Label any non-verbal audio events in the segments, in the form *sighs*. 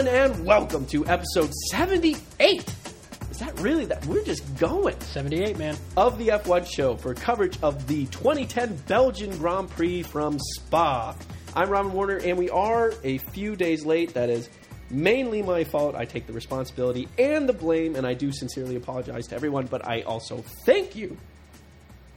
everyone, and welcome to episode 78. Is that really that? We're just going. 78, man. Of the F1 show for coverage of the 2010 Belgian Grand Prix from Spa. I'm Robin Warner, and we are a few days late. That is mainly my fault. I take the responsibility and the blame, and I do sincerely apologize to everyone, but I also thank you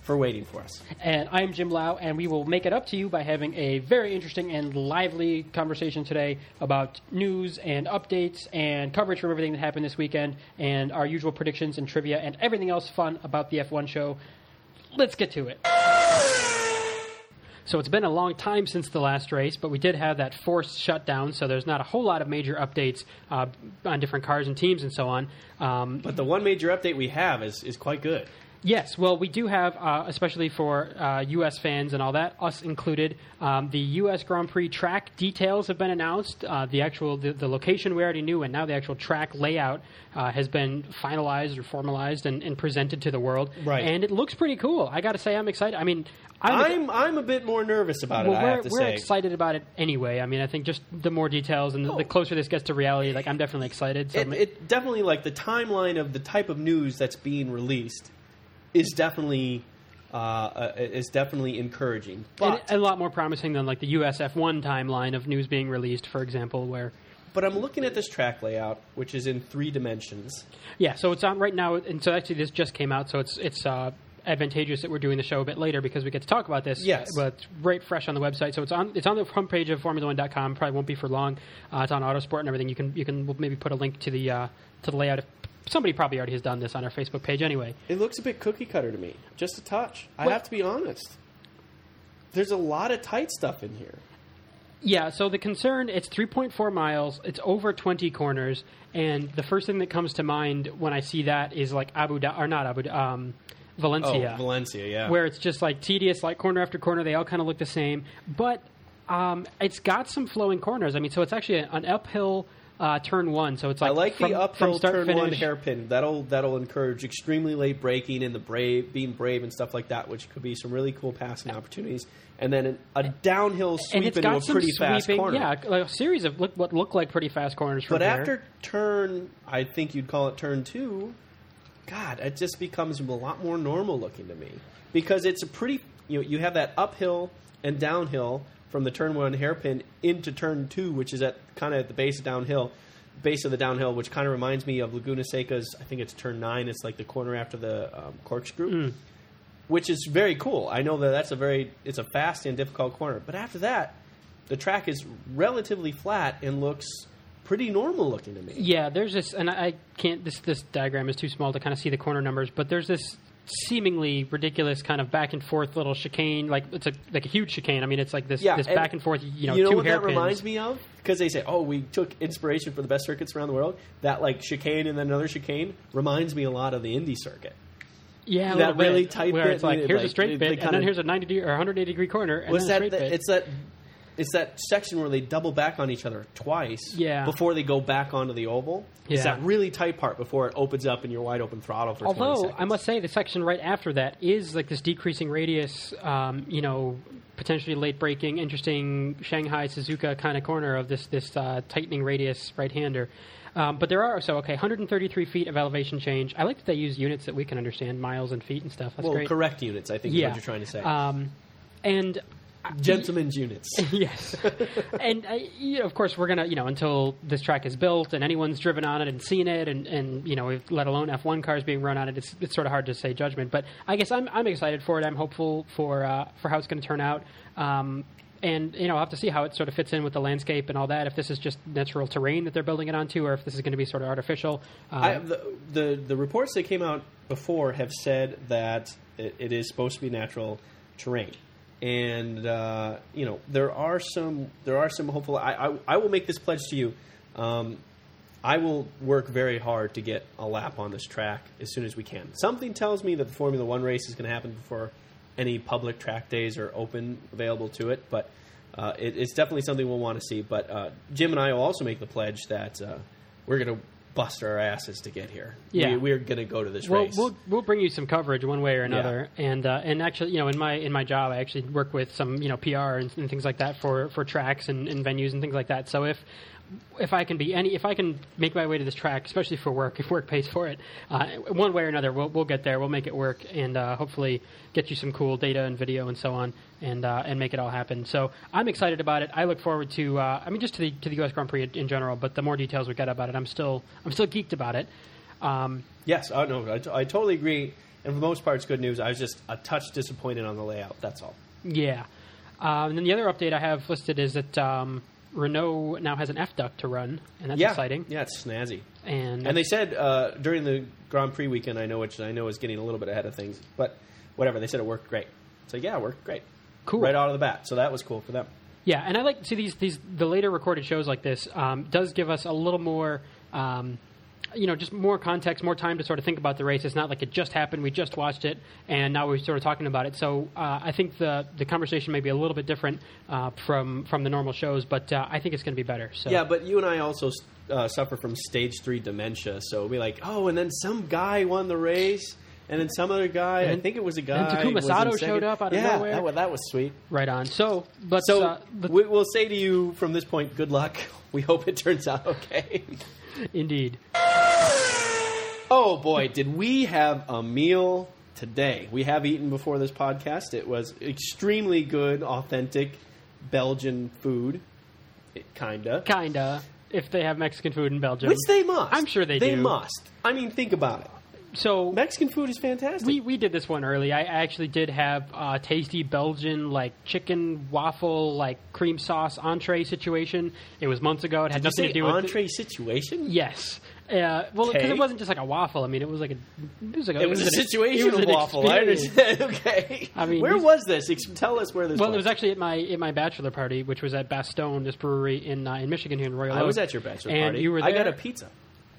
for waiting for us. And I'm Jim Lau, and we will make it up to you by having a very interesting and lively conversation today about news and updates and coverage from everything that happened this weekend, and our usual predictions and trivia and everything else fun about the F1 show. Let's get to it. So it's been a long time since the last race, but we did have that forced shutdown, so there's not a whole lot of major updates uh, on different cars and teams and so on. Um, But the one major update we have is, is quite good. Yes, well, we do have, uh, especially for uh, U.S. fans and all that, us included. Um, the U.S. Grand Prix track details have been announced. Uh, the actual the, the location we already knew, and now the actual track layout uh, has been finalized or formalized and, and presented to the world. Right. and it looks pretty cool. I got to say, I'm excited. I mean, I'm I'm a bit more nervous about well, it. I we're, have to we're say. excited about it anyway. I mean, I think just the more details and the, the closer this gets to reality, like I'm definitely excited. So It, it definitely like the timeline of the type of news that's being released is definitely uh, uh, is definitely encouraging. but and a lot more promising than like the USF1 timeline of news being released, for example, where but I'm looking at this track layout, which is in three dimensions. Yeah, so it's on right now, and so actually this just came out, so it's it's uh, advantageous that we're doing the show a bit later because we get to talk about this. Yes. but it's right fresh on the website, so it's on it's on the front page of Formula1.com. Probably won't be for long. Uh, it's on Autosport and everything. You can you can we'll maybe put a link to the uh, to the layout. If, somebody probably already has done this on our Facebook page anyway. It looks a bit cookie cutter to me, just a touch. I Well- have to be honest. There's a lot of tight stuff in here. Yeah, so the concern it's 3.4 miles, it's over 20 corners, and the first thing that comes to mind when I see that is like Abu Dhabi or not Abu Dhabi, um, Valencia. Oh, Valencia, yeah. where it's just like tedious, like corner after corner. They all kind of look the same, but um, it's got some flowing corners. I mean, so it's actually an uphill uh, turn one. So it's like I like from, the uphill turn finish. one hairpin. That'll that'll encourage extremely late braking and the brave being brave and stuff like that, which could be some really cool passing opportunities. And then a downhill sweep into a pretty fast sweeping, corner. yeah, like a series of look, what look like pretty fast corners. From But here. after turn, I think you'd call it turn two. God, it just becomes a lot more normal looking to me because it's a pretty. You know, you have that uphill and downhill from the turn one hairpin into turn two, which is at kind of at the base of downhill, base of the downhill, which kind of reminds me of Laguna Seca's. I think it's turn nine. It's like the corner after the um, corkscrew. Which is very cool. I know that that's a very it's a fast and difficult corner. But after that, the track is relatively flat and looks pretty normal looking to me. Yeah, there's this, and I I can't. This this diagram is too small to kind of see the corner numbers, but there's this seemingly ridiculous kind of back and forth little chicane. Like it's a like a huge chicane. I mean, it's like this Yeah, this back and forth. You know, you know two what hairpins. that reminds me of? Because they say, "Oh, we took inspiration for the best circuits around the world." That like chicane and then another chicane reminds me a lot of the Indy circuit. Yeah, that little bit, really tight where bit, it's like here's like, a straight bit, and then here's a 90 degree or 180 degree corner, and Was that the, it's that it's that section where they double back on each other twice Yeah. before they go back onto the oval? It's that really tight part before it opens up and you're wide open throttle for 20 Although. I must say the section right after that is like this decreasing radius, um, you know, potentially late breaking, interesting Shanghai Suzuka kind of corner of this this uh, tightening radius right hander. Um, but there are so okay, 133 feet of elevation change. I like that they use units that we can understand, miles and feet and stuff. That's well, great. correct units, I think Yeah, is what you're trying to say. Um, and Gentlemen's units. *laughs* yes, and uh, you know, of course we're gonna you know until this track is built and anyone's driven on it and seen it and, and you know let alone F1 cars being run on it, it's, it's sort of hard to say judgment. But I guess I'm I'm excited for it. I'm hopeful for uh, for how it's going to turn out. Um, and you know, I'll have to see how it sort of fits in with the landscape and all that. If this is just natural terrain that they're building it onto, or if this is going to be sort of artificial. Um, I, the, the the reports that came out before have said that it, it is supposed to be natural terrain, and uh, you know there are some there are some hopeful. I I, I will make this pledge to you. Um, I will work very hard to get a lap on this track as soon as we can. Something tells me that the Formula One race is going to happen before any public track days are open available to it, but uh, it, it's definitely something we'll want to see. But uh, Jim and I will also make the pledge that uh, we're going to bust our asses to get here. Yeah. we, we're going to go to this Well, race. we'll we'll bring you some coverage one way or another, and uh, and actually, you know, in my in my job, I actually work with some you know PR and, and things like that for for tracks and, and venues and things like that. So if if I can be any, if I can make my way to this track, especially for work, if work pays for it, uh, one way or another, we'll, we'll get there. We'll make it work, and uh, hopefully get you some cool data and video and so on, and uh, and make it all happen. So I'm excited about it. I look forward to, uh, I mean, just to the to the U.S. Grand Prix in general. But the more details we get about it, I'm still I'm still geeked about it. Um, Yes, oh, no, I, I totally agree. And for the most part, it's good news. I was just a touch disappointed on the layout. That's all. Yeah. Uh, and then the other update I have listed is that um, Renault now has an F duct to run, and that's yeah, exciting. Yeah, it's snazzy. And, And they said uh, during the Grand Prix weekend, I know which I know is getting a little bit ahead of things, but whatever. They said it worked great. So yeah, it worked great. Cool. Right out of the bat. So that was cool for them. yeah, and I like to see these these the later recorded shows like this um, does give us a little more. Um, you know, just more context, more time to sort of think about the race. It's not like it just happened, we just watched it, and now we're sort of talking about it. So uh, I think the the conversation may be a little bit different uh, from from the normal shows, but uh, I think it's going to be better. So Yeah, but you and I also uh, suffer from stage three dementia. So we'll be like, oh, and then some guy won the race, and then some other guy. I think it was a guy. and Takuma Sato showed up out of yeah, nowhere. That, wa- that was sweet. right on. So, but So uh, we, we'll say to you from this point, good luck. *laughs* We hope it turns out okay. *laughs* indeed. Oh boy, did we have a meal today? We have eaten before this podcast. It was extremely good, authentic Belgian food. It, kinda. Kinda. If they have Mexican food in Belgium, Which they must. I'm sure they They do. They must. I mean, think about it. So Mexican food is fantastic. we we did this one early. I actually did have a tasty Belgian like chicken waffle like cream sauce entree situation. It was months ago. It had Did nothing to do with entree situation? Yes. Uh, well, because it wasn't just like a waffle. I mean, it was like a it was like a, It was a situation *laughs* it was waffle. I understand. *laughs* okay. I mean, where was this? Tell us where this Well, was. it was actually at my at my bachelor party, which was at Bastone, this brewery in uh, in Michigan here in Royal I Oak. was at your bachelor and party. You were there. I got a pizza.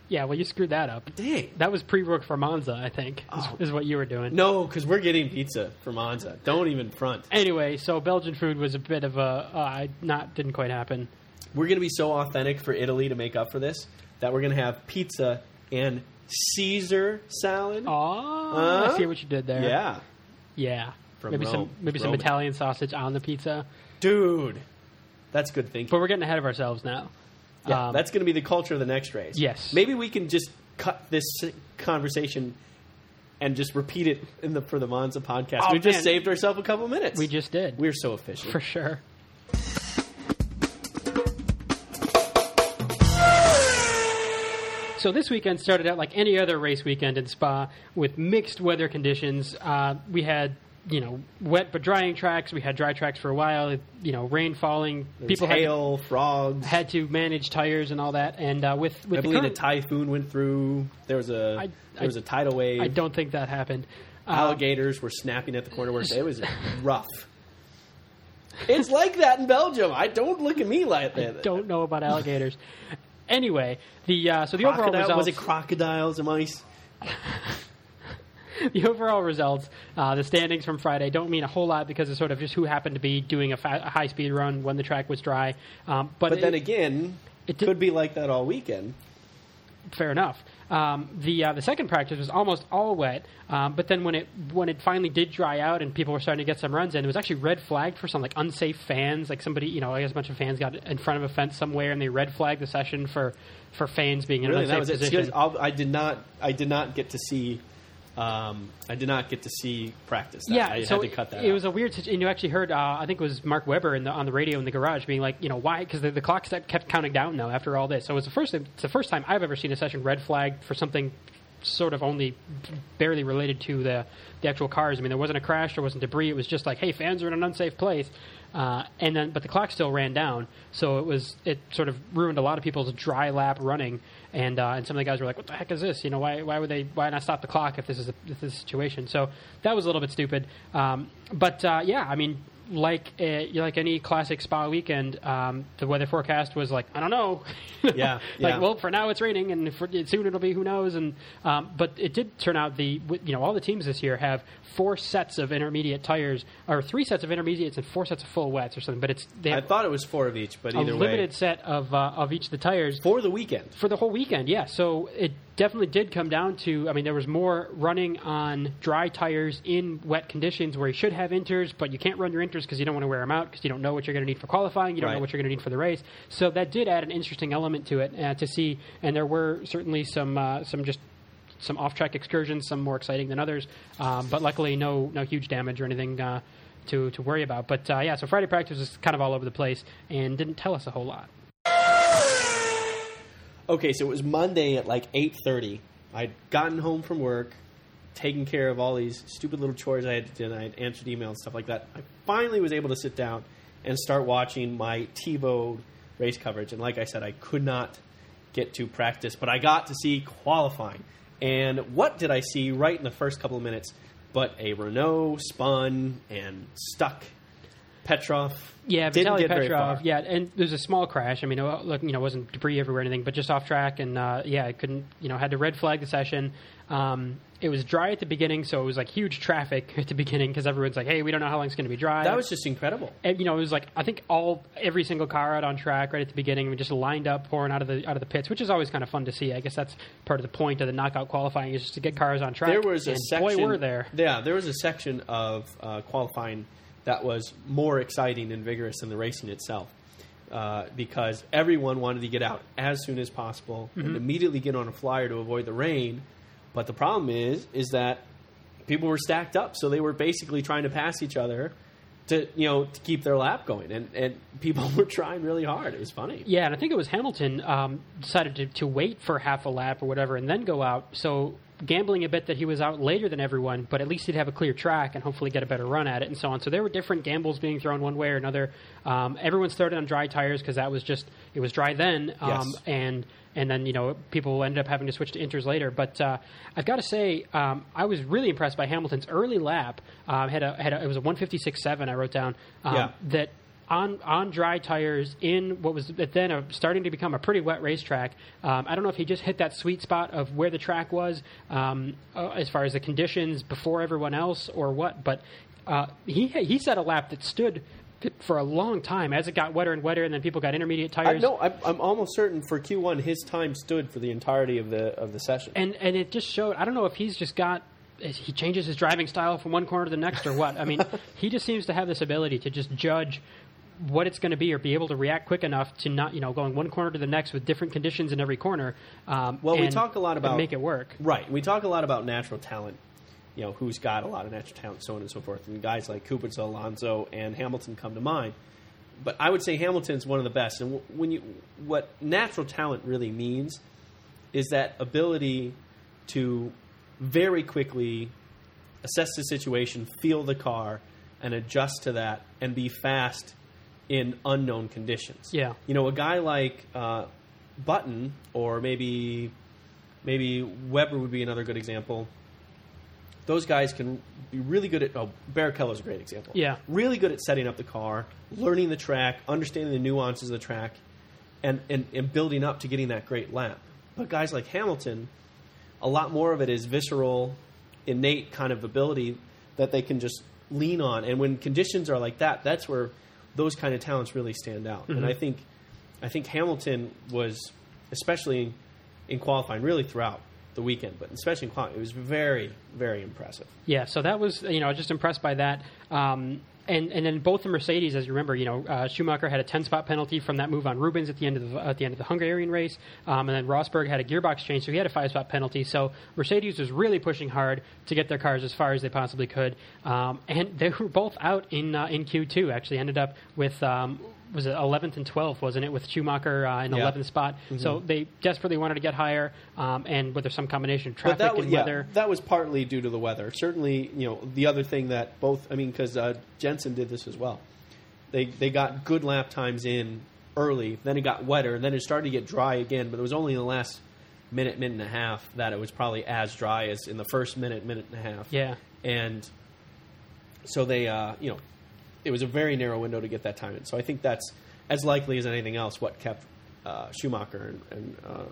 Yeah, well, you screwed that up. Dang. That was pre-work for Monza, I think, is, Oh. is what you were doing. No, because we're getting pizza for Monza. Don't even front. Anyway, so Belgian food was a bit of a uh, not didn't quite happen. We're going to be so authentic for Italy to make up for this that we're going to have pizza and Caesar salad. Oh, Huh? I see what you did there. Yeah. yeah. From maybe some Rome. maybe some Italian sausage on the pizza. Dude. That's good thinking. But we're getting ahead of ourselves now. Yeah, Um, that's going to be the culture of the next race. Yes. Maybe we can just cut this conversation and just repeat it in the for the Monza podcast. Oh, we just saved ourselves a couple minutes. we just did We're so efficient. for sure. So this weekend started out like any other race weekend in Spa with mixed weather conditions. Uh, we had you know wet but drying tracks. We had dry tracks for a while. You know rain falling. There's People had, hail, frogs. had to manage tires and all that. And uh, with with I the believe a typhoon went through. There was a I- there was a tidal wave. I don't think that happened. Uh, Alligators were snapping at the corner. Where *laughs* it was rough. It's like that in Belgium. I don't look at me like that. I don't know about alligators. anyway, the uh, so the overall Crocodile, results was it crocodiles and mice? *laughs* *laughs* the overall results, uh, the standings from Friday don't mean a whole lot because it's sort of just who happened to be doing a, fa- a high speed run when the track was dry. Um, but But then it- again, it did- could be like that all weekend. fair enough. Um, the uh, the second practice was almost all wet, um, but then when it when it finally did dry out and people were starting to get some runs in, it was actually red flagged for some like unsafe fans. Like somebody, you know, I guess a bunch of fans got in front of a fence somewhere and they red flagged the session for for fans being in Really, an that unsafe was position. I did not. I did not get to see. Um, I did not get to see practice. That. Yeah, I so had to cut that. it out. was a weird situation. And you actually heard, uh, I think it was Mark Webber in the, on the radio in the garage being like, you know, why? Because the, the clock kept counting down now after all this. So it was the first. It's the first time I've ever seen a session red flagged for something sort of only barely related to the the actual cars. I mean, there wasn't a crash, there wasn't debris. It was just like, hey, fans are in an unsafe place. Uh, and then, but the clock still ran down, so it was it sort of ruined a lot of people's dry lap running. And uh, and some of the guys were like, "What the heck is this? You know, why why would they why not stop the clock if this is a, if this is a situation?" So that was a little bit stupid. Um, but uh, yeah, I mean, like uh, like any classic spa weekend, um, the weather forecast was like, I don't know. Yeah, *laughs* like yeah. well, for now it's raining, and for, soon it'll be who knows. And um, but it did turn out the you know all the teams this year have four sets of intermediate tires, or three sets of intermediates and four sets of full wets or something. But it's they I thought it was four of each, but either a limited way, set of uh, of each of the tires for the weekend. for the whole weekend. Yeah, so it definitely did come down to. I mean, there was more running on dry tires in wet conditions where you should have inters, but you can't run your inters sprinters because you don't want to wear them out because you don't know what you're going to need for qualifying. You don't Right. know what you're going to need for the race. So that did add an interesting element to it uh, to see. And there were certainly some uh, some just some off-track excursions, some more exciting than others. Um, but luckily, no no huge damage or anything. Uh, to, to worry about, but uh, yeah. So Friday practice was kind of all over the place and didn't tell us a whole lot. Okay, so it was Monday at like eight thirty. I'd gotten home from work, taken care of all these stupid little chores I had to do. And I had answered emails and stuff like that. I finally was able to sit down and start watching my TiVo race coverage. And like I said, I could not get to practice, but I got to see qualifying. And what did I see right in the first couple of minutes? But a Renault spun and stuck. Petrov Yeah, Vitaly Petrov. Yeah, and there's a small crash. I mean, look, you know, it wasn't debris everywhere or anything, but just off track. And uh, yeah, I couldn't, you know, had to red flag the session. Um, it was dry at the beginning, so it was like huge traffic *laughs* at the beginning because everyone's like, "Hey, we don't know how long it's going to be dry." That was just incredible. and, you know, it was like I think all every single car out on track right at the beginning, we just lined up, pouring out of the out of the pits, which is always kind of fun to see. I guess that's part of the point of the knockout qualifying is just to get cars on track. There was a and section. Boy, were there. Yeah, there was a section of uh, qualifying that was more exciting and vigorous than the racing itself, uh, because everyone wanted to get out as soon as possible Mm-hmm. and immediately get on a flyer to avoid the rain. But the problem is, is that people were stacked up, so they were basically trying to pass each other. To you know, to keep their lap going, and, and people *laughs* were trying really hard. It was funny. Yeah, and I think it was Hamilton um, decided to, to wait for half a lap or whatever and then go out. So gambling a bit that he was out later than everyone, but at least he'd have a clear track and hopefully get a better run at it and so on. So there were different gambles being thrown one way or another. Um, everyone started on dry tires because that was just it was dry then, um, Yes. and and then you know people ended up having to switch to inters later. But uh, I've got to say, um, I was really impressed by Hamilton's early lap. Uh, had a had a, it was a one fifty six seven. I wrote down um, Yeah. that on on dry tires in what was then a, starting to become a pretty wet racetrack. Um, I don't know if he just hit that sweet spot of where the track was um, uh, as far as the conditions before everyone else or what, but uh, he he set a lap that stood for a long time as it got wetter and wetter, and then people got intermediate I, tires. no, I'm, I'm almost certain for Q1 his time stood for the entirety of the of the session. and and it just showed. I don't know if he's just got he changes his driving style from one corner to the next or what. I mean, *laughs* he just seems to have this ability to just judge what it's going to be or be able to react quick enough to not you know going one corner to the next with different conditions in every corner. Um, Well, we talk a lot about make it work. Right. We talk a lot about natural talent. You know, who's got a lot of natural talent, so on and so forth. And guys like Kubica, Alonso, and Hamilton come to mind. But I would say Hamilton's one of the best. And when you, what natural talent really means is that ability to very quickly assess the situation, feel the car, and adjust to that, and be fast in unknown conditions. Yeah. You know, a guy like uh, Button, or maybe maybe Webber would be another good example. Those guys can be really good at. Oh, Barrichello's a great example. Yeah. really good at setting up the car, learning the track, understanding the nuances of the track, and, and, and building up to getting that great lap. But guys like Hamilton, a lot more of it is visceral, innate kind of ability that they can just lean on. And when conditions are like that, that's where those kind of talents really stand out. And I think, I think Hamilton was, especially in qualifying, really throughout the weekend, but especially in qualifying, it was very, very impressive. Yeah, so that was you know I was just impressed by that. Um, and and then both the Mercedes, as you remember, you know uh, Schumacher had a ten spot penalty from that move on Rubens at the end of the at the end of the Hungarian race, um, and then Rosberg had a gearbox change, so he had a five spot penalty. So Mercedes was really pushing hard to get their cars as far as they possibly could, um, and they were both out in uh, in Q two. Actually, ended up with. Um, was it 11th and 12th, wasn't it, with Schumacher uh, in Yeah. 11th spot? So they desperately wanted to get higher, um, and whether some combination of traffic but that was, and yeah, weather. that was partly due to the weather. Certainly, you know, the other thing that both, I mean, because uh, Did this as well. They they got good lap times in early, then it got wetter, and then it started to get dry again. But it was only in the last minute, minute and a half that it was probably as dry as in the first minute, minute and a half. Yeah. and so they, uh, you know, it was a very narrow window to get that time in. So I think that's as likely as anything else what kept uh, Schumacher and, and uh,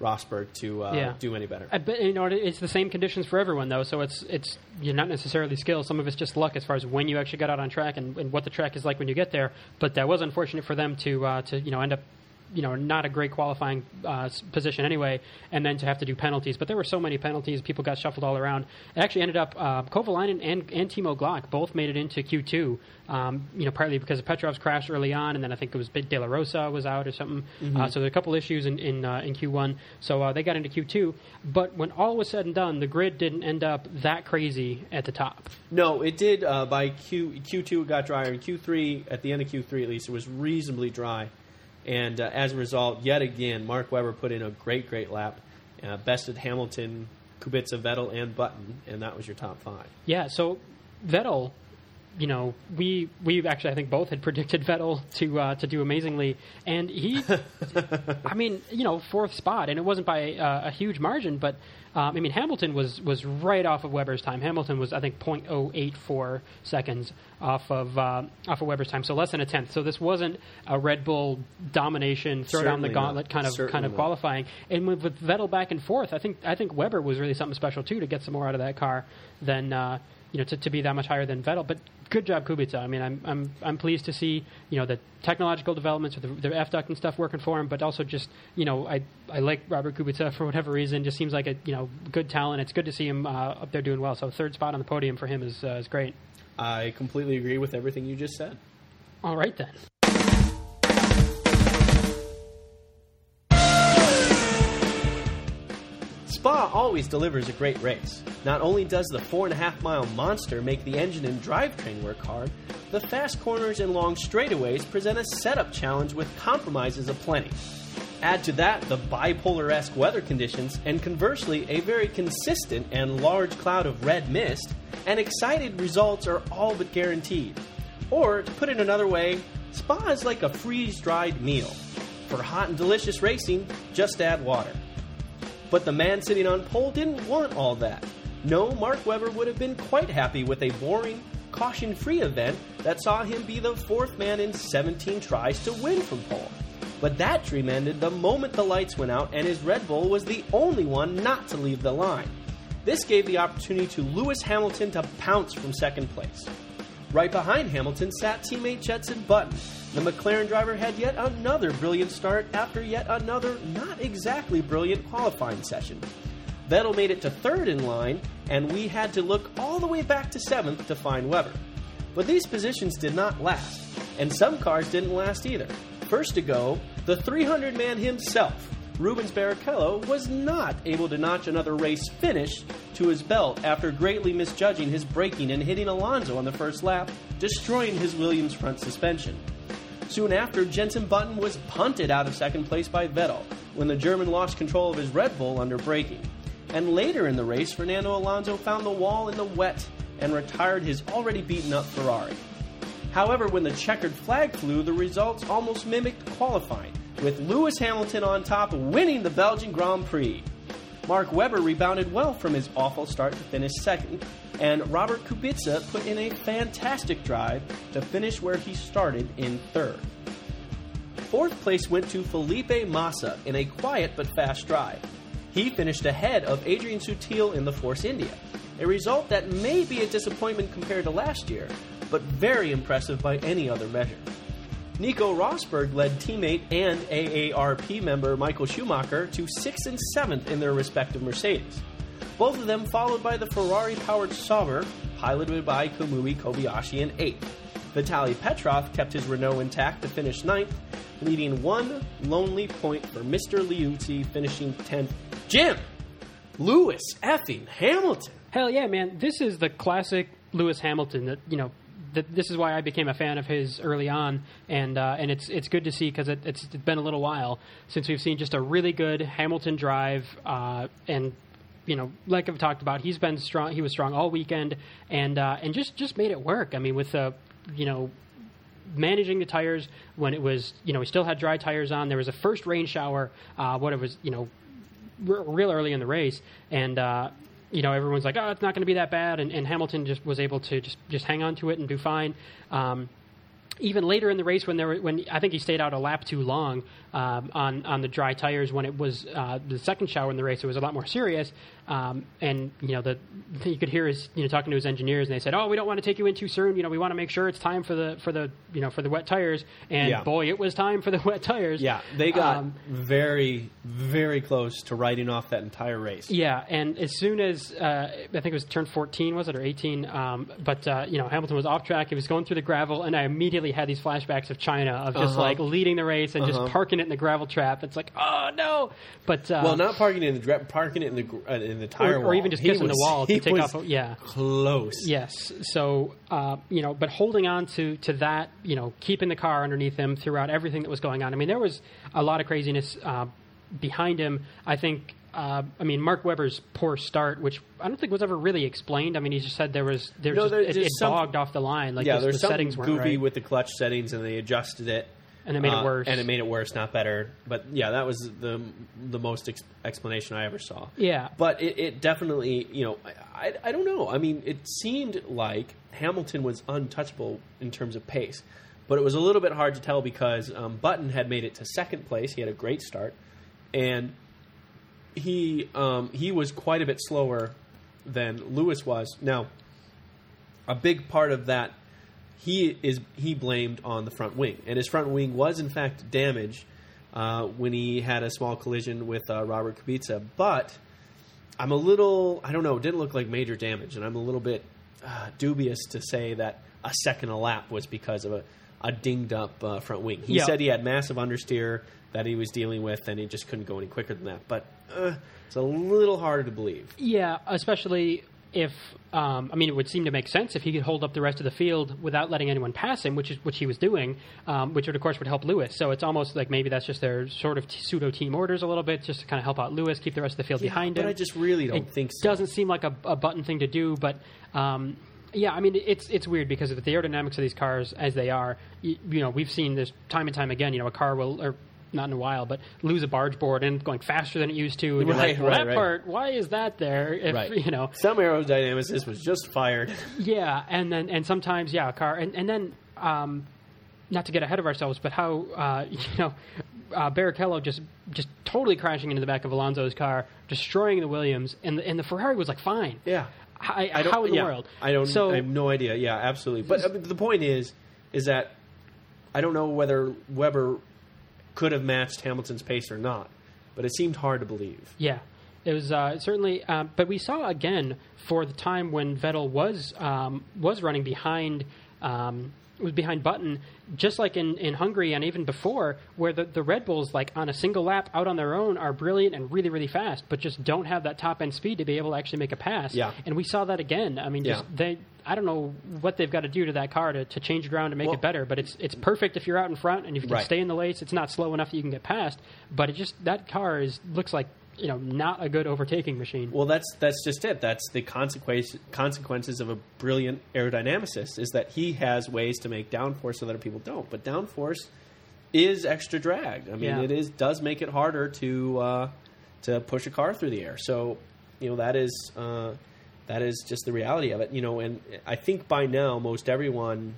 Rosberg to uh, Yeah. do any better. I bet you know it's the same conditions for everyone though, so it's it's you're not necessarily skill. Some of it's just luck as far as when you actually got out on track and, and what the track is like when you get there. But that was unfortunate for them to uh, to you know end up you know not a great qualifying uh, position anyway, and then to have to do penalties. But there were so many penalties, people got shuffled all around. It actually ended up uh, Kovalainen and and Timo Glock both made it into Q2. Um, you know, partly because of Petrov's crashed early on, and then I think it was De La Rosa was out or something. Uh, so there were a couple issues in in, uh, in Q1. So uh, they got into Q2. But when all was said and done, the grid didn't end up that crazy at the top. No, it did. Uh, by Q Q2, it got drier. In Q3, at the end of Q3 at least, it was reasonably dry. And uh, as a result, yet again, Mark Webber put in a great, great lap, uh, bested Hamilton, Kubica, Vettel, and Button, and that was your top five. Yeah, so Vettel, you know, we we actually I think both had predicted *laughs* Vettel to uh, to do amazingly, and he, *laughs* I mean, you know, fourth spot, and it wasn't by uh, a huge margin, but um, I mean Hamilton was was right off of Webber's time. Hamilton was I think 0.084 seconds off of uh, off of Webber's time, so less than a tenth. So this wasn't a Red Bull domination, throw down the gauntlet not. kind of Certainly kind of not. qualifying. And with, with Vettel back and forth, I think I think Webber was really something special too to get some more out of that car than uh, you know to, to be that much higher than Vettel. But good job Kubica. I mean, I'm I'm I'm pleased to see you know the technological developments with the, the F duct and stuff working for him, but also just you know I I like Robert Kubica for whatever reason. Just seems like a you know good talent. It's good to see him uh, up there doing well. So third spot on the podium for him is uh, is great. I completely agree with everything you just said. All right then. Spa always delivers a great race. Not only does the four and a half mile monster make the engine and drivetrain work hard, the fast corners and long straightaways present a setup challenge with compromises aplenty. Add to that the bipolar esque weather conditions, and conversely, a very consistent and large cloud of red mist, and excited results are all but guaranteed. Or, to put it another way, Spa is like a freeze dried meal. For hot and delicious racing, just add water. But the man sitting on pole didn't want all that. No, Mark Webber would have been quite happy with a boring, caution free event that saw him be the fourth man in 17 tries to win from pole. But that dream ended the moment the lights went out and his Red Bull was the only one not to leave the line. This gave the opportunity to Lewis Hamilton to pounce from second place. Right behind Hamilton sat teammate Jenson Button. The McLaren driver had yet another brilliant start after yet another not exactly brilliant qualifying session. Vettel made it to third in line, and we had to look all the way back to seventh to find Webber. But these positions did not last, and some cars didn't last either. First to go, the 300 man himself, Rubens Barrichello, was not able to notch another race finish to his belt after greatly misjudging his braking and hitting Alonso on the first lap, destroying his Williams front suspension. Soon after, Jenson Button was punted out of second place by Vettel when the German lost control of his Red Bull under braking. And later in the race, Fernando Alonso found the wall in the wet and retired his already beaten up Ferrari. However, when the checkered flag flew, the results almost mimicked qualifying, with Lewis Hamilton on top winning the Belgian Grand Prix. Mark Webber rebounded well from his awful start to finish second, and Robert Kubica put in a fantastic drive to finish where he started in third. Fourth place went to Felipe Massa in a quiet but fast drive. He finished ahead of Adrian Sutil in the Force India, a result that may be a disappointment compared to last year, but very impressive by any other measure. Nico Rosberg led teammate and AARP member Michael Schumacher to 6th and 7th in their respective Mercedes. Both of them followed by the Ferrari powered Sauber, piloted by Kamui Kobayashi in 8th. Vitaly Petrov kept his Renault intact to finish 9th, leading one lonely point for Mr. Liuzzi, finishing 10th. Jim! Lewis effing Hamilton! Hell yeah, man! This is the classic Lewis Hamilton. That you know, that this is why I became a fan of his early on, and uh, and it's it's good to see because it, it's been a little while since we've seen just a really good Hamilton drive, uh, and you know, like I've talked about, he's been strong. He was strong all weekend, and uh, and just just made it work. I mean, with the you know managing the tires when it was you know we still had dry tires on. There was a first rain shower. Uh, what it was you know r- real early in the race, and uh, you know everyone's like, oh, it's not going to be that bad, and, and Hamilton just was able to just just hang on to it and do fine. Um, even later in the race, when there were, when I think he stayed out a lap too long, um, on on the dry tires when it was uh, the second shower in the race. It was a lot more serious, um, and you know the you could hear his you know talking to his engineers, and they said, "Oh, we don't want to take you in too soon. You know, we want to make sure it's time for the for the you know for the wet tires." And Yeah. boy, it was time for the *laughs* wet tires. Yeah, they got Um, very, very close to writing off that entire race. Yeah, and as soon as uh, I think it was turn 14, was it or 18? Um, but uh, you know, Hamilton was off track. He was going through the gravel, and I immediately had these flashbacks of China of just Uh-huh. like leading the race and Uh-huh. just parking it in the gravel trap. It's like, oh no! But uh, Well, not parking it in the dra- parking it in the gr- uh, in the tire or, wall, or even just He kissing the wall *laughs* to take off. Yeah, close. Yes. So, uh, you know, but holding on to, to that, you know, keeping the car underneath him throughout everything that was going on. I mean, there was a lot of craziness uh, behind him. I think, uh, I mean, Mark Webber's poor start, which I don't think was ever really explained. I mean, he just said there was, there No, was there- just, it, there's it some- bogged off the line. Like yeah, the, there's the settings weren't goofy right. with the clutch settings, and they adjusted it, And it made it uh, worse. And it made it worse, not better. But yeah, that was the the most ex- explanation I ever saw. Yeah. but it, it definitely, you know, I, I I don't know. I mean, it seemed like Hamilton was untouchable in terms of pace, but it was a little bit hard to tell because um, Button had made it to second place. He had a great start, and he um, he was quite a bit slower than Lewis was. Now, a big part of that he is he blamed on the front wing, and his front wing was in fact damaged uh, when he had a small collision with uh, Robert Kubica. But I'm a little I don't know, it didn't look like major damage, and I'm a little bit uh, dubious to say that a second a lap was because of a, a dinged up uh, front wing. He Yeah. said he had massive understeer that he was dealing with, and he just couldn't go any quicker than that. But uh, it's a little harder to believe. Yeah, especially if um, I mean, it would seem to make sense if he could hold up the rest of the field without letting anyone pass him, which is which he was doing, um, which would of course would help Lewis. So it's almost like maybe that's just their sort of t- pseudo team orders a little bit, just to kind of help out Lewis, keep the rest of the field behind but him. But I just really don't it think so. doesn't seem like a, a button thing to do, but. Um, yeah, I mean it's it's weird because of the aerodynamics of these cars as they are. You, you know, we've seen this time and time again. You know, a car will, or not in a while, but lose a barge board and going faster than it used to. And you're Right, like, well, right, that right. part, why is that there? If Right. you know, Some aerodynamicist was just fired. *laughs* yeah, and then and sometimes yeah, a car, and and then um, not to get ahead of ourselves, but how uh, *laughs* you know uh, Barrichello just just totally crashing into the back of Alonso's car, destroying the Williams, and the, and the Ferrari was like fine. Yeah. I, I don't, how in the yeah, world? I don't. So I have no idea. Yeah, absolutely. But I mean, the point is, is that I don't know whether Webber could have matched Hamilton's pace or not, but it seemed hard to believe. Yeah, it was uh, certainly. Um, but we saw again for the time when Vettel was um, was running behind. Um, was behind Button, just like in, in Hungary and even before, where the, the Red Bulls, like on a single lap out on their own, are brilliant and really, really fast, but just don't have that top end speed to be able to actually make a pass. Yeah. And we saw that again. I mean, just Yeah. they, I don't know what they've got to do to that car to, to change ground to make Well- it better, but it's it's perfect if you're out in front and if you can Right. stay in the lace. It's not slow enough that you can get past, but it just that car is looks like you know not a good overtaking machine. Well, that's that's just it. That's the consequence consequences of a brilliant aerodynamicist is that he has ways to make downforce so that other people don't. But downforce is extra drag. I mean, Yeah. it is does make it harder to uh, to push a car through the air. So you know that is uh, that is just the reality of it. You know, and I think by now most everyone.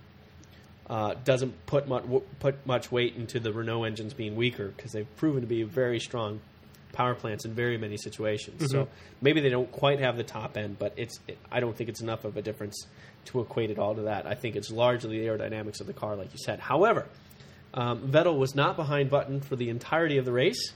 Uh, doesn't put much put much weight into the Renault engines being weaker because they've proven to be very strong power plants in very many situations. So maybe they don't quite have the top end, but it's it, I don't think it's enough of a difference to equate it all to that. I think it's largely the aerodynamics of the car, like you said. However, um, Vettel was not behind Button for the entirety of the race.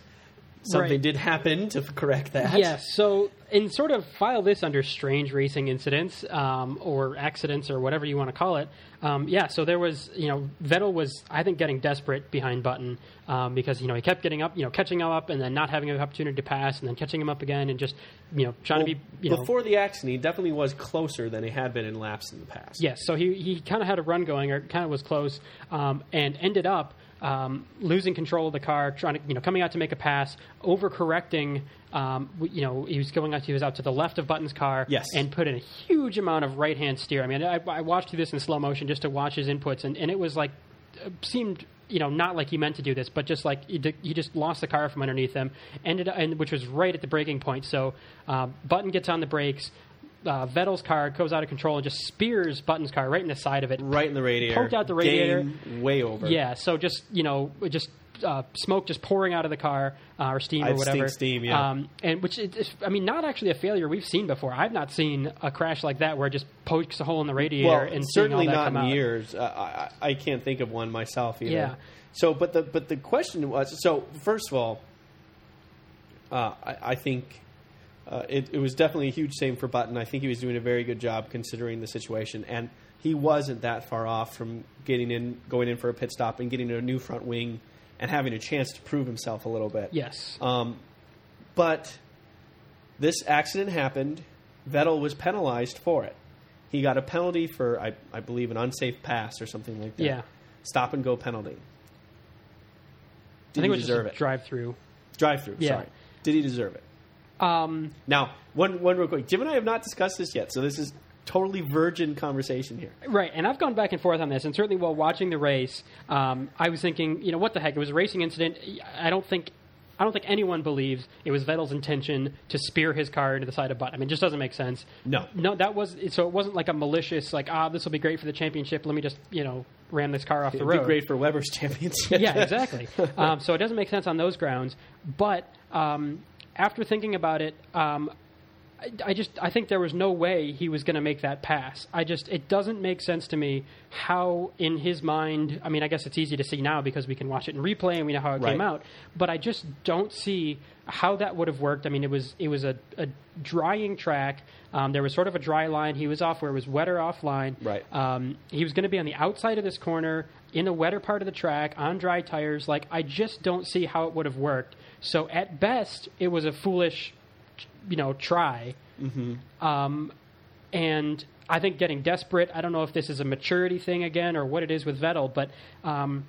Something Right. did happen to correct that. Yes. So, and sort of file this under strange racing incidents um, or accidents or whatever you want to call it. Um, yeah. So there was, you know, Vettel was, I think, getting desperate behind Button um, because you know he kept getting up, you know, catching him up, and then not having an opportunity to pass, and then catching him up again, and just you know trying Well, to be, you know, before the accident, he definitely was closer than he had been in laps in the past. Yes, so he, he kind of had a run going, or kind of was close, um, and ended up um, losing control of the car, trying to you know coming out to make a pass, overcorrecting. Um, you know, he was going out. He was out to the left of Button's car, Yes. and put in a huge amount of right hand steer. I mean, I, I watched this in slow motion just to watch his inputs, and, and it was like uh, seemed you know not like he meant to do this, but just like he, he just lost the car from underneath him, ended and which was right at the breaking point. So uh, Button gets on the brakes. Uh, Vettel's car goes out of control and just spears Button's car right in the side of it. Right in the radiator. Poked out the radiator. Game way over. Yeah, so just you know, just uh, smoke just pouring out of the car uh, or steam or I've whatever. stink steam, yeah. Um, and which it, it's, I mean, not actually a failure we've seen before. I've not seen a crash like that where it just pokes a hole in the radiator well, and certainly not in years. Uh, I, I can't think of one myself either. Yeah. So, but the but the question was so. First of all, uh, I, I think uh, it, it was definitely a huge shame for Button. I think he was doing a very good job considering the situation, and he wasn't that far off from getting in, going in for a pit stop, and getting a new front wing, and having a chance to prove himself a little bit. Yes. Um, but this accident happened. Vettel was penalized for it. He got a penalty for, I, I believe, an unsafe pass or something like that. Yeah. Stop and go penalty. I Did think he it was deserve it? drive through. Drive through. Yeah. Sorry. Did he deserve it? Um, Now, one one real quick. Jim and I have not discussed this yet, so this is totally virgin conversation here. Right, and I've gone back and forth on this, and certainly while watching the race, um, I was thinking, you know, what the heck? It was a racing incident. I don't think, I don't think anyone believes it was Vettel's intention to spear his car into the side of Button. I mean, it just doesn't make sense. No. no, that was so. It wasn't like a malicious, like, ah, this will be great for the championship. Let me just, you know, ram this car off the It'd road. be great for Webber's *laughs* championship. yeah, exactly. Um, so it doesn't make sense on those grounds. But um, after thinking about it, um, I, I just I think there was no way he was going to make that pass. I just it doesn't make sense to me how in his mind. I mean, I guess it's easy to see now because we can watch it in replay and we know how it came out. But I just don't see how that would have worked. I mean, it was it was a, a drying track. Um, there was sort of a dry line. He was off where it was wetter offline. Right. Um, he was going to be on the outside of this corner in the wetter part of the track on dry tires. Like I just don't see how it would have worked. So at best, it was a foolish, you know, try. Mm-hmm. Um, and I think getting desperate. I don't know if this is a maturity thing again or what it is with Vettel, but. Um,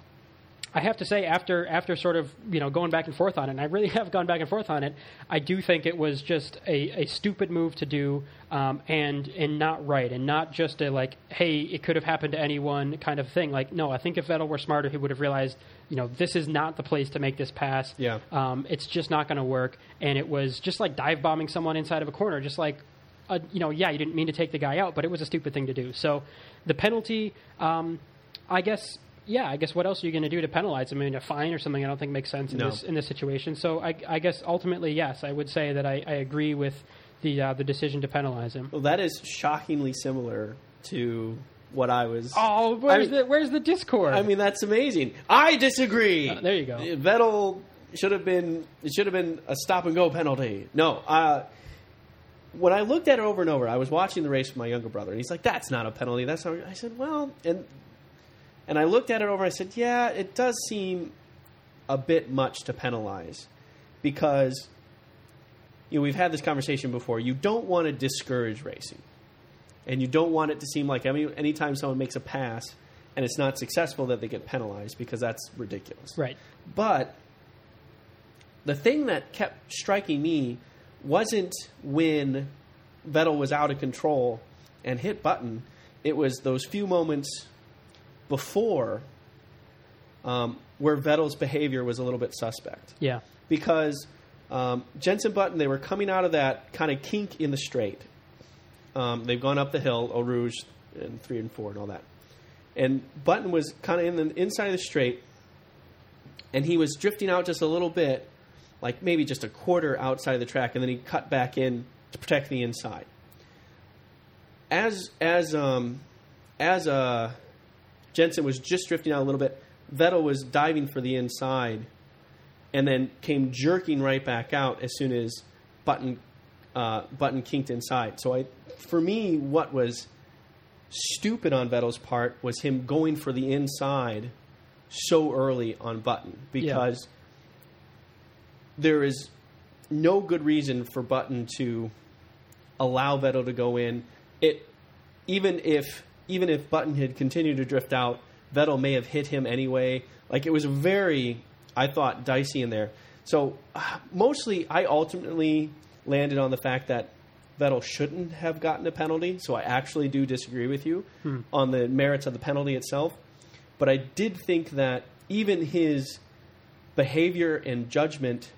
I have to say, after after sort of you know going back and forth on it, and I really *laughs* have gone back and forth on it. I do think it was just a, a stupid move to do, um, and and not right, and not just a like, hey, it could have happened to anyone kind of thing. Like, no, I think if Vettel were smarter, he would have realized, you know, this is not the place to make this pass. Yeah. um, it's just not going to work. And it was just like dive bombing someone inside of a corner, just like uh, you know, yeah, you didn't mean to take the guy out, but it was a stupid thing to do. So the penalty, um, I guess, yeah, I guess what else are you going to do to penalize him? I mean, a fine or something I don't think makes sense in No. this in this situation. So I, I guess ultimately, yes, I would say that I, I agree with the uh, the decision to penalize him. Well, that is shockingly similar to what I was. Oh, where's I mean- the where's the discord? I mean, that's amazing. I disagree. Uh, there you go. Vettel should have been. It should have been a stop and go penalty. No. Uh, when I looked at it over and over, I was watching the race with my younger brother, and he's like, "That's not a penalty. That's not." I said, "Well," and and I looked at it over. and I said, "Yeah, it does seem a bit much to penalize because." You know, we've had this conversation before. You don't want to discourage racing and you don't want it to seem like any anytime someone makes a pass and it's not successful that they get penalized because that's ridiculous. right. But the thing that kept striking me wasn't when Vettel was out of control and hit button. It was those few moments before um, where Vettel's behavior was a little bit suspect Yeah. because um, Jenson Button, they were coming out of that kind of kink in the straight. Um, they've gone up the hill, Eau Rouge, and three and four, and all that. And Button was kind of in the inside of the straight, and he was drifting out just a little bit, like maybe just a quarter outside of the track, and then he cut back in to protect the inside. As as um, as uh, Jenson was just drifting out a little bit, Vettel was diving for the inside and then came jerking right back out as soon as Button uh, Button kinked inside. So I, for me, what was stupid on Vettel's part was him going for the inside so early on Button because there is no good reason for Button to allow Vettel to go in. It even if even if Button had continued to drift out, Vettel may have hit him anyway. Like it was very, I thought, dicey in there. So *sighs* mostly, I ultimately landed on the fact that Vettel shouldn't have gotten a penalty. So I actually do disagree with you hmm. on the merits of the penalty itself. But I did think that even his behavior and judgment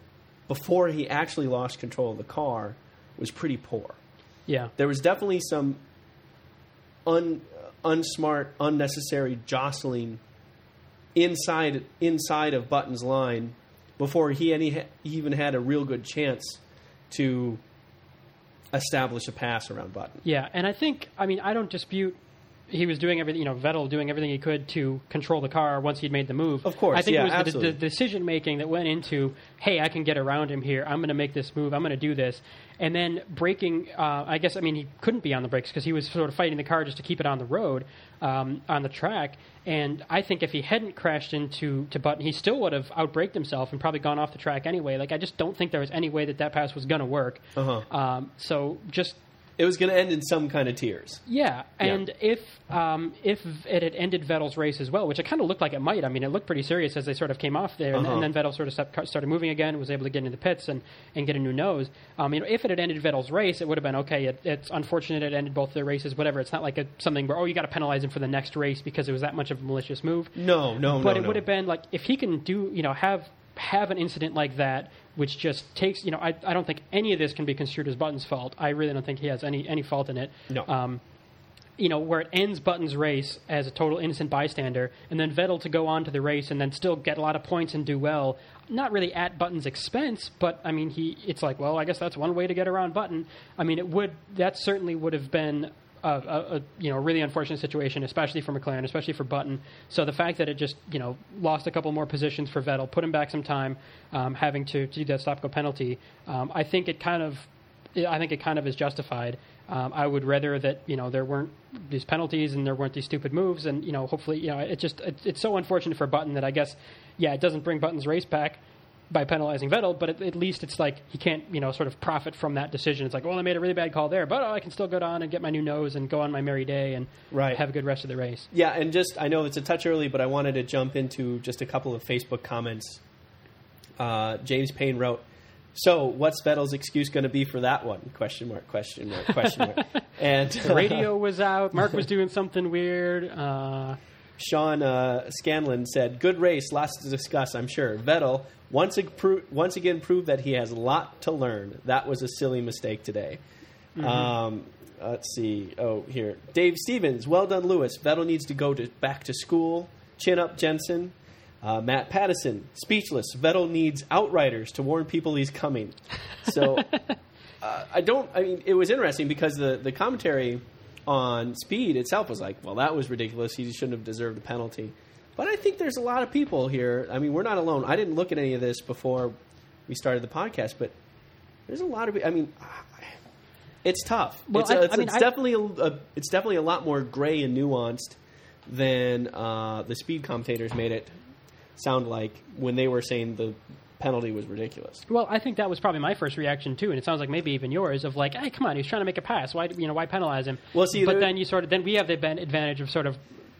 before he actually lost control of the car was pretty poor Yeah. there was definitely some un, unsmart, unnecessary jostling inside inside of Button's line before he any he even had a real good chance to establish a pass around Button. Yeah, and I think I mean I don't dispute he was doing everything, you know, Vettel doing everything he could to control the car once he'd made the move. Of course, I think yeah, it was the, the decision making that went into, hey, I can get around him here. I'm going to make this move. I'm going to do this, and then braking. Uh, I guess I mean he couldn't be on the brakes because he was sort of fighting the car just to keep it on the road, um, on the track. And I think if he hadn't crashed into to Button, he still would have outbraked himself and probably gone off the track anyway. Like I just don't think there was any way that that pass was going to work. Uh-huh. Um, so just It was going to end in some kind of tears. yeah, and if um, if it had ended Vettel's race as well, which it kind of looked like it might. I mean, it looked pretty serious as they sort of came off there, and, Uh-huh. and then Vettel sort of stepped, started moving again, was able to get into the pits and, and get a new nose. Um, you know, if it had ended Vettel's race, it would have been okay. It, it's unfortunate it ended both their races, whatever. It's not like a, something where oh, you got to penalize him for the next race because it was that much of a malicious move. No, no, But no, it no. would have been like if he can do, you know, have have an incident like that, which just takes, you know, I, I don't think any of this can be construed as Button's fault. I really don't think he has any any fault in it. No. Um, you know, where it ends Button's race as a total innocent bystander, and then Vettel to go on to the race and then still get a lot of points and do well. Not really at Button's expense, but I mean, he. It's like, well, I guess that's one way to get around Button. I mean, it would. That certainly would have been a, a, you know really unfortunate situation, especially for McLaren, especially for Button. So the fact that it just you know lost a couple more positions for Vettel, put him back some time, um, having to, to do that stop go penalty. Um, I think it kind of, I think it kind of is justified. Um, I would rather that you know there weren't these penalties and there weren't these stupid moves, and you know hopefully you know it just it, it's so unfortunate for Button that I guess yeah it doesn't bring Button's race back by penalizing Vettel, but at, at least it's like he can't, you know, sort of profit from that decision. It's like, well, I made a really bad call there, but oh, I can still go on and get my new nose and go on my merry day and Right. have a good rest of the race. Yeah, and just I know it's a touch early, but I wanted to jump into just a couple of Facebook comments. Uh, James Payne wrote, "So, what's Vettel's excuse going to be for that one?" Question mark. Question mark. Question mark. *laughs* And The radio was out. Mark was *laughs* doing something weird. Uh, Sean uh, Scanlon said, "Good race, lots to discuss. I'm sure Vettel once once again proved that he has a lot to learn. That was a silly mistake today." Um, let's see. Oh, here, Dave Stevens. Well done, Lewis. Vettel needs to go to back to school. Chin up, Jenson. Uh, Matt Pattison, speechless. Vettel needs outriders to warn people he's coming. So *laughs* uh, I don't. I mean, it was interesting because the the commentary on speed itself was like, well, that was ridiculous. He shouldn't have deserved the penalty. But I think there's a lot of people here. I mean, we're not alone. I didn't look at any of this before we started the podcast, but there's a lot of. I mean, *sighs* it's tough. Well, it's I- a- it's, I mean, it's definitely a, a, it's definitely a lot more gray and nuanced than uh, the speed commentators made it sound like when they were saying the penalty was ridiculous. well, I think that was probably my first reaction too, and it sounds like maybe even yours of like, hey, come on, he's trying to make a pass. Why, you know, why penalize him? Well, see, but then you sort of then we have the advantage of sort of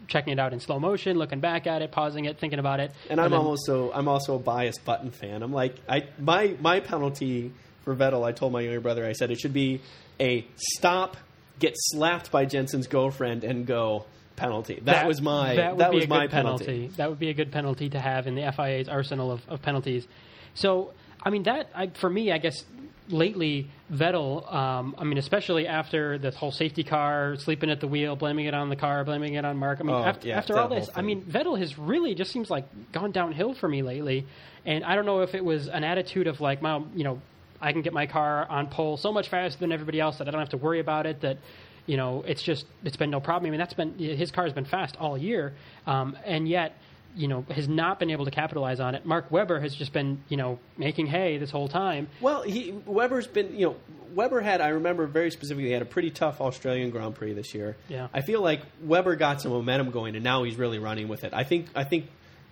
checking it out in slow motion, looking back at it, pausing it, thinking about it, And I'm then- almost so I'm also a biased Button fan. I'm like I my my penalty for Vettel. I told my younger brother. I said it should be a stop, get slapped by Jenson's girlfriend, and go penalty. That, was my that, that, was a my good penalty. That would be a good penalty to have in the FIA's arsenal of, of penalties. So, I mean, that I, for me, I guess lately Vettel. Um, I mean, especially after this whole safety car, sleeping at the wheel, blaming it on the car, blaming it on Mark. I mean, Oh, after, yeah, after all this, I mean, Vettel has really just seems like gone downhill for me lately. And I don't know if it was an attitude of like, well, you know, I can get my car on pole so much faster than everybody else that I don't have to worry about it. That you know, it's just it's been no problem. I mean, that's been his car has been fast all year, um, and yet you know has not been able to capitalize on it. Mark Webber has just been you know making hay this whole time. Well, he Webber's been you know Webber had I remember very specifically had a pretty tough Australian Grand Prix this year. Yeah. I feel like Webber got some momentum going, and now he's really running with it. I think I think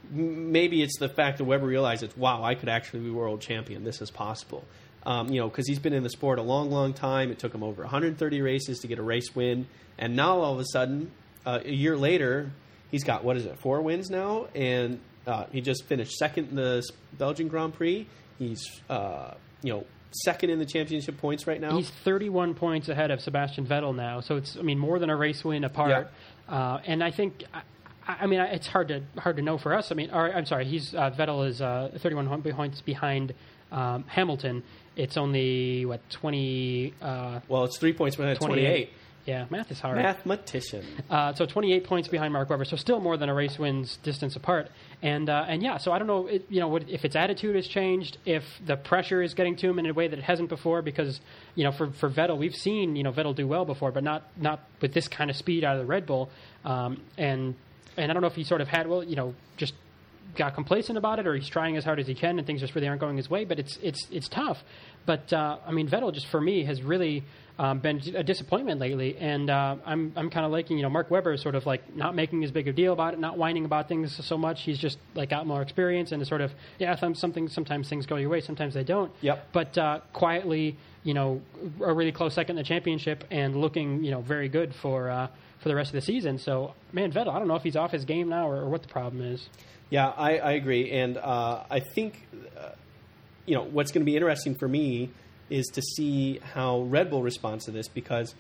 maybe it's the fact that Webber realizes, wow, I could actually be world champion. This is possible. Um, you know, because he's been in the sport a long, long time. It took him over 130 races to get a race win, and now all of a sudden, uh, a year later, he's got what is it, four wins now, and uh, he just finished second in the Belgian Grand Prix. He's uh, you know second in the championship points right now. He's 31 points ahead of Sebastian Vettel now, so it's I mean more than a race win apart. Uh, and I think. I, I mean, it's hard to hard to know for us. I mean, or, I'm sorry, he's uh, Vettel is uh, 31 points behind um, Hamilton. It's only what 20. Uh, well, it's three points behind 28. 28. Yeah, math is hard. Mathematician. Uh, so 28 points behind Mark Webber, so still more than a race wins distance apart. And uh, and yeah, so I don't know, it, you know, what, if its attitude has changed, if the pressure is getting to him in a way that it hasn't before, because you know, for for Vettel, we've seen you know Vettel do well before, but not not with this kind of speed out of the Red Bull. Um, and and I don't know if he sort of had well, you know, just got complacent about it, or he's trying as hard as he can, and things just really aren't going his way. But it's it's it's tough. But uh, I mean, Vettel just for me has really um, been a disappointment lately, and uh, I'm I'm kind of liking you know Mark Webber is sort of like not making as big a deal about it, not whining about things so much. He's just like got more experience and is sort of yeah, something sometimes things go your way, sometimes they don't. Yep. But uh, quietly, you know, a really close second in the championship and looking you know very good for. Uh, for the rest of the season, so man, Vettel, I don't know if he's off his game now or, or what the problem is. Yeah, I, I agree, and uh, I think uh, you know what's going to be interesting for me is to see how Red Bull responds to this because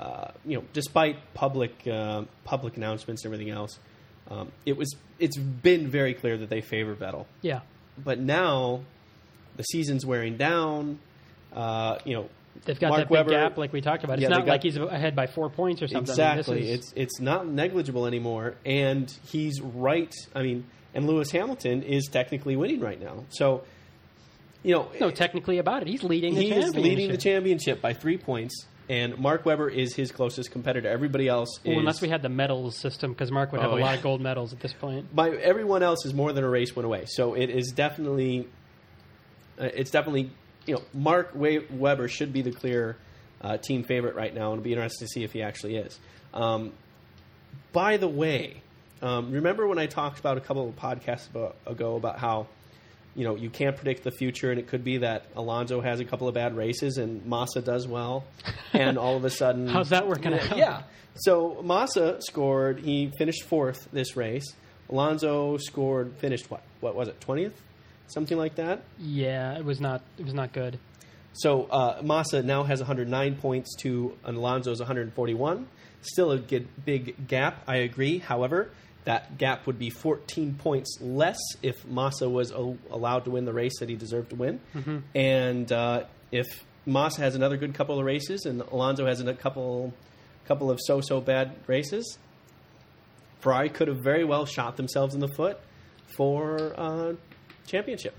uh, you know despite public uh, public announcements and everything else, um, it was it's been very clear that they favor Vettel. Yeah, But now the season's wearing down. Uh, you know, they've got Mark that big gap like we talked about. It's Yeah, not got- like he's ahead by four points or something. I mean, Exactly. It's it's not negligible anymore, and he's right. I mean, and Lewis Hamilton is technically winning right now. So, you know, no technically about it. He's leading. The he is leading the championship. by three points, and Mark Webber is his closest competitor. Everybody else is Well, unless we had the medals system, because Mark would have Oh, a lot of gold medals at this point. by everyone else is more than a race win away. So it is definitely, uh, it's definitely, you know, Mark Webber should be the clear uh, team favorite right now, and it'll be interesting to see if he actually is. Um, by the way, um, remember when I talked about a couple of podcasts about, ago about how, you know, you can't predict the future, and it could be that Alonso has a couple of bad races and Massa does well, and all of a sudden, *laughs* How's that working out? yeah. So Massa scored. He finished fourth this race. Alonso scored. Finished what? What was it? Twentieth, something like that. Yeah, it was not. It was not good. So uh, Massa now has 109 points to Alonso's 141. Still a good, big gap. I agree. However, that gap would be 14 points less if Massa was a- allowed to win the race that he deserved to win. And uh, if Massa has another good couple of races and Alonso has a couple, couple of so-so bad races, Ferrari could have very well shot themselves in the foot for uh, championship.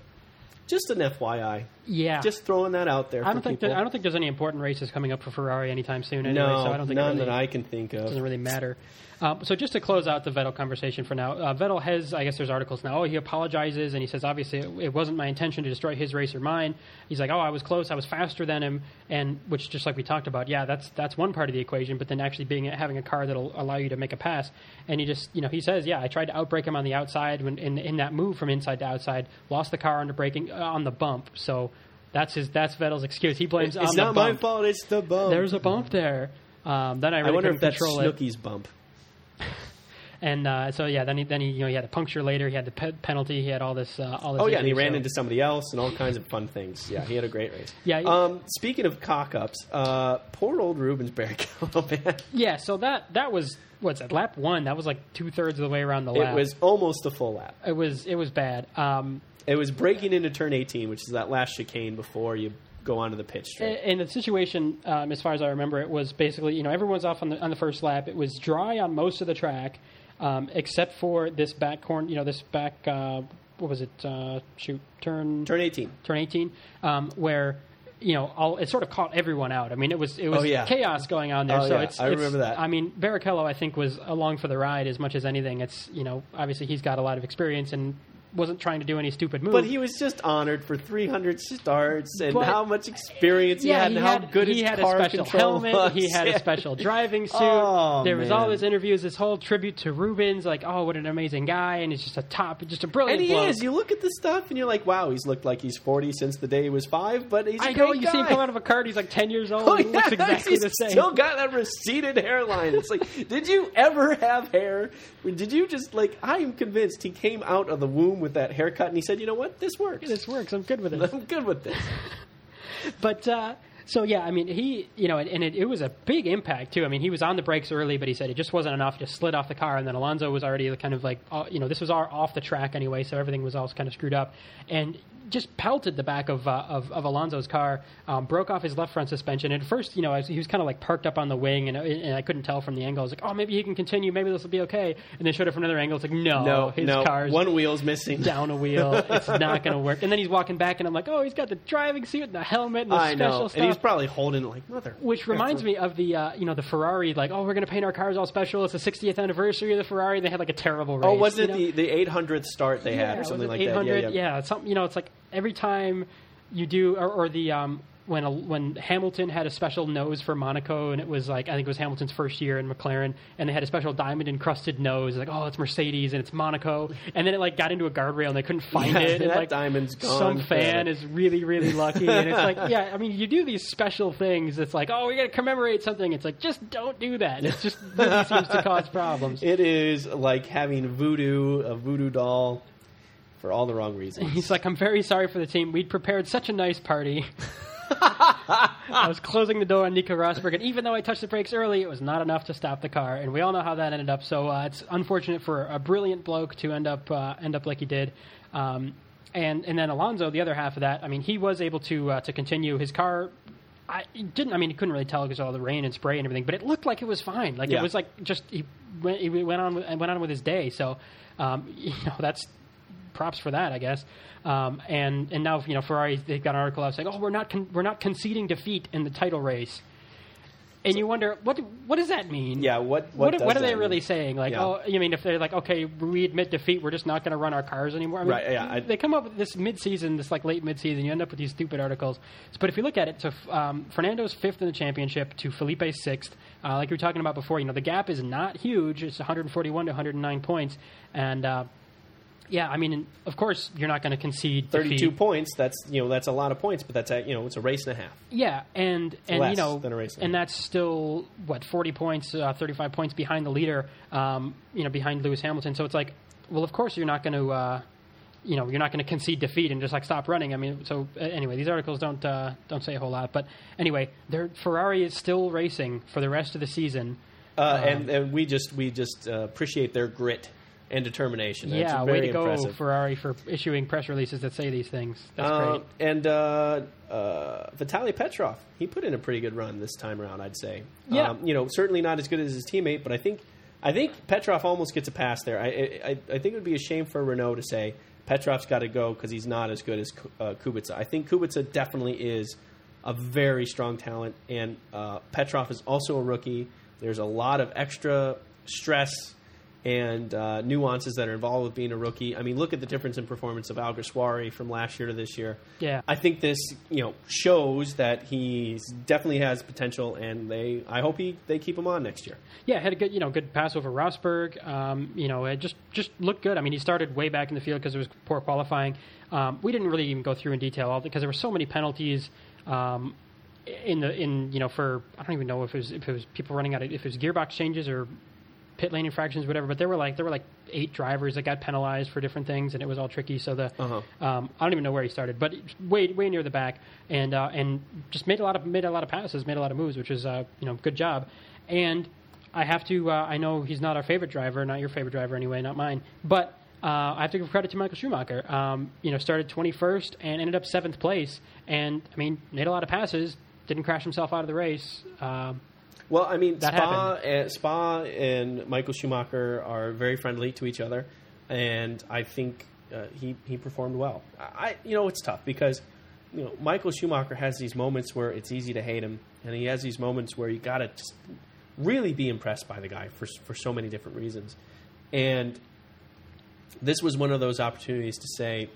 Just an FYI. Yeah, Just throwing that out there. I don't for think that, I don't think there's any important races coming up for Ferrari anytime soon. Anyway, no, so I don't think none really, that I can think of. doesn't really matter. Um, so just to close out the Vettel conversation for now, uh, Vettel has, I guess there's articles now. Oh, he apologizes and he says, obviously, it, it wasn't my intention to destroy his race or mine. He's like, oh, I was close, I was faster than him, and which just like we talked about, yeah, that's that's one part of the equation. But then actually being having a car that'll allow you to make a pass, and he just, you know, he says, yeah, I tried to outbrake him on the outside when in in that move from inside to outside, lost the car under braking uh, on the bump. So that's his that's Vettel's excuse. He blames it's on not the my fault. It's the bump. There's a bump there. Um, then I I wonder if that's it. Bump. *laughs* And uh, so yeah, then he then he you know he had a puncture later. He had the pe- penalty. He had all this uh, all this. Oh yeah, and he issues, ran into somebody else and all kinds of fun things. Yeah, he had a great race. Yeah, he- Um, speaking of cock ups, uh, poor old Rubens Barrichello, *laughs* man. Yeah, so that that was what's that lap one? That was like two thirds of the way around the lap. It was almost a full lap. it was it was bad. Um, It was braking into turn 18, which is that last chicane before you go onto the pitch straight. And the situation, um, as far as I remember, it was basically you know everyone's off on the on the first lap. It was dry on most of the track, um, except for this back corner. You know this back. Uh, what was it? Uh, shoot, turn turn 18. turn 18, um, where you know all, it sort of caught everyone out. I mean, it was it was Oh, yeah. chaos going on there. Oh, so yeah. it's I it's- remember that. I mean, Barrichello, I think, was along for the ride as much as anything. It's you know obviously he's got a lot of experience and wasn't trying to do any stupid moves. But he was just honored for 300 starts and But- how much experience he yeah, had he and how had, good he his had a special control helmet. was. He had a *laughs* special driving suit. Oh, there was all his interviews, this whole tribute to Rubens, like, oh, what an amazing guy, and he's just a top, just a brilliant. And he bloke. is. You look at the stuff and you're like, wow, he's looked like he's 40 since the day he was five, but he's I know you see him come out of a cart. He's like ten years old. Oh, he looks *laughs* exactly he's the same. Still got that receded hairline. It's like, *laughs* did you ever have hair? Did you just like? I am convinced he came out of the womb with that haircut, and he said, "You know what? This works. this works. I'm good with it. *laughs* I'm good with this." But uh, So yeah, I mean, he, you know, and, and it, it was a big impact too. I mean, he was on the brakes early, but he said it just wasn't enough. He Just slid off the car, and then Alonso was already kind of like, uh, you know, this was all off the track anyway, so everything was all kind of screwed up, and just pelted the back of uh, of, of Alonso's car, um, broke off his left front suspension. And at first, you know, I was, he was kind of like parked up on the wing, and, and I couldn't tell from the angle. I was like, oh, maybe he can continue, maybe this will be okay. And they showed it from another angle. It's like, no, No, his no, car's one wheel's missing. down a wheel. *laughs* It's not going to work. And then he's walking back, and I'm like, oh, he's got the driving suit and the helmet and the I special know, stuff. And he's probably holding it like mother. which reminds me of the uh, you know the Ferrari like oh we're going to paint our cars all special. It's the 60th anniversary of the Ferrari. They had like a terrible race. Oh, wasn't you it the, the 800th start they had or something like 800? that? Yeah, yeah. yeah. something. You know, it's like every time you do, or, or the um, when a, when Hamilton had a special nose for Monaco, and it was like I think it was Hamilton's first year in McLaren, and they had a special diamond encrusted nose. Like, oh, it's Mercedes and it's Monaco, and then it like got into a guardrail and they couldn't find Yeah, it. And that like diamond's gone Some fan is really really lucky, and it's like, yeah, I mean, you do these special things. It's like, oh, we got to commemorate something. It's like, just don't do that. It just *laughs* really seems to cause problems. It is like having voodoo, a voodoo doll, for all the wrong reasons. He's like, I'm very sorry for the team. We'd prepared such a nice party. *laughs* *laughs* I was closing the door on Nico Rosberg, and even though I touched the brakes early, it was not enough to stop the car. And we all know how that ended up. So uh, it's unfortunate for a brilliant bloke to end up uh, end up like he did. Um, and and then Alonso, the other half of that, I mean, he was able to uh, to continue his car. I didn't. I mean, he couldn't really tell because of all the rain and spray and everything, but it looked like it was fine. Like Yeah. it was like just he went, he went on with, went on with his day. So um, *laughs* you know that's props for that, I guess. Um, and and now you know Ferrari they've got an article out saying, oh, we're not con- we're not conceding defeat in the title race. And you wonder what what does that mean? Yeah, what What, what, what, are they that really saying? Like, Yeah. oh, you mean if they're like, okay, we admit defeat, we're just not going to run our cars anymore? I mean, Right, yeah, I- they come up with this mid-season, this like late mid-season, you end up with these stupid articles. But if you look at it, so um, Fernando's fifth in the championship to Felipe's sixth. Uh, like we were talking about before, you know, the gap is not huge. It's 141 to 109 points, and uh, yeah, I mean, of course, you're not going to concede Thirty-two defeat. points. That's you know that's a lot of points, but that's a, you know it's a race and a half. Yeah, and and Less you know, than a race. and that's still what forty points, uh, thirty-five points behind the leader. Um, you know, behind Lewis Hamilton. So it's like, well, of course you're not going to, uh, you know, you're not going to concede defeat and just like stop running. I mean, so uh, anyway, these articles don't uh, don't say a whole lot, but anyway, their Ferrari is still racing for the rest of the season. Uh, and, and we just we just uh, appreciate their grit and determination. That's yeah, very way to go, impressive. Ferrari, for issuing press releases that say these things. That's Uh, great. and uh, uh, Vitaly Petrov, he put in a pretty good run this time around, I'd say. Yeah. Um, you know, certainly not as good as his teammate, but I think I think Petrov almost gets a pass there. I I, I think it would be a shame for Renault to say Petrov's got to go because he's not as good as uh, Kubica. I think Kubica definitely is a very strong talent, and uh, Petrov is also a rookie. There's a lot of extra stress and uh, nuances that are involved with being a rookie. I mean, look at the difference in performance of Alguersuari from last year to this year. Yeah. I think this, you know, shows that he definitely has potential, and they. I hope he they keep him on next year. Yeah, had a good, you know, good pass over Rosberg. Um, you know, it just just looked good. I mean, he started way back in the field because it was poor qualifying. Um, we didn't really even go through in detail all because there were so many penalties. Um, in the in you know for I don't even know if it was if it was people running out of if it was gearbox changes or pit lane infractions whatever but there were like there were like eight drivers that got penalized for different things and it was all tricky so the Uh-huh. um, I don't even know where he started but way way near the back and uh, and just made a lot of made a lot of passes made a lot of moves which is uh, you know good job and I have to uh, I know he's not our favorite driver not your favorite driver anyway not mine but uh, I have to give credit to Michael Schumacher. Um, you know, started 21st and ended up seventh place, and I mean, made a lot of passes. Didn't crash himself out of the race. Um, Well, I mean, That Spa, and, Spa and Michael Schumacher are very friendly to each other, and I think uh, he he performed well. I you know it's tough because you know Michael Schumacher has these moments where it's easy to hate him, and he has these moments where you got to just really be impressed by the guy for for so many different reasons, and this was one of those opportunities to say,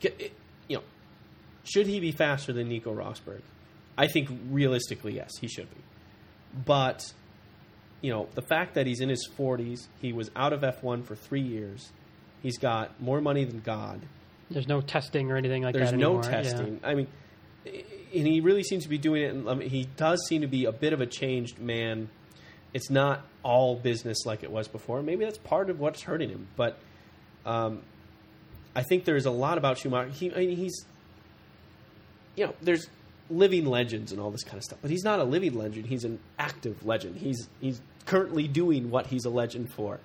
you know, should he be faster than Nico Rosberg? I think realistically, yes, he should be. But you know, the fact that he's in his 40s, he was out of F1 for three years, he's got more money than God. there's no testing or anything like There's that There's no anymore. Yeah. testing. I mean, and he really seems to be doing it. And I mean, he does seem to be a bit of a changed man. It's not all business like it was before. Maybe that's part of what's hurting him. But um, I think there's a lot about Schumacher. He, I mean, he's, you know, there's living legends and all this kind of stuff. But he's not a living legend. He's an active legend. He's he's currently doing what he's a legend for.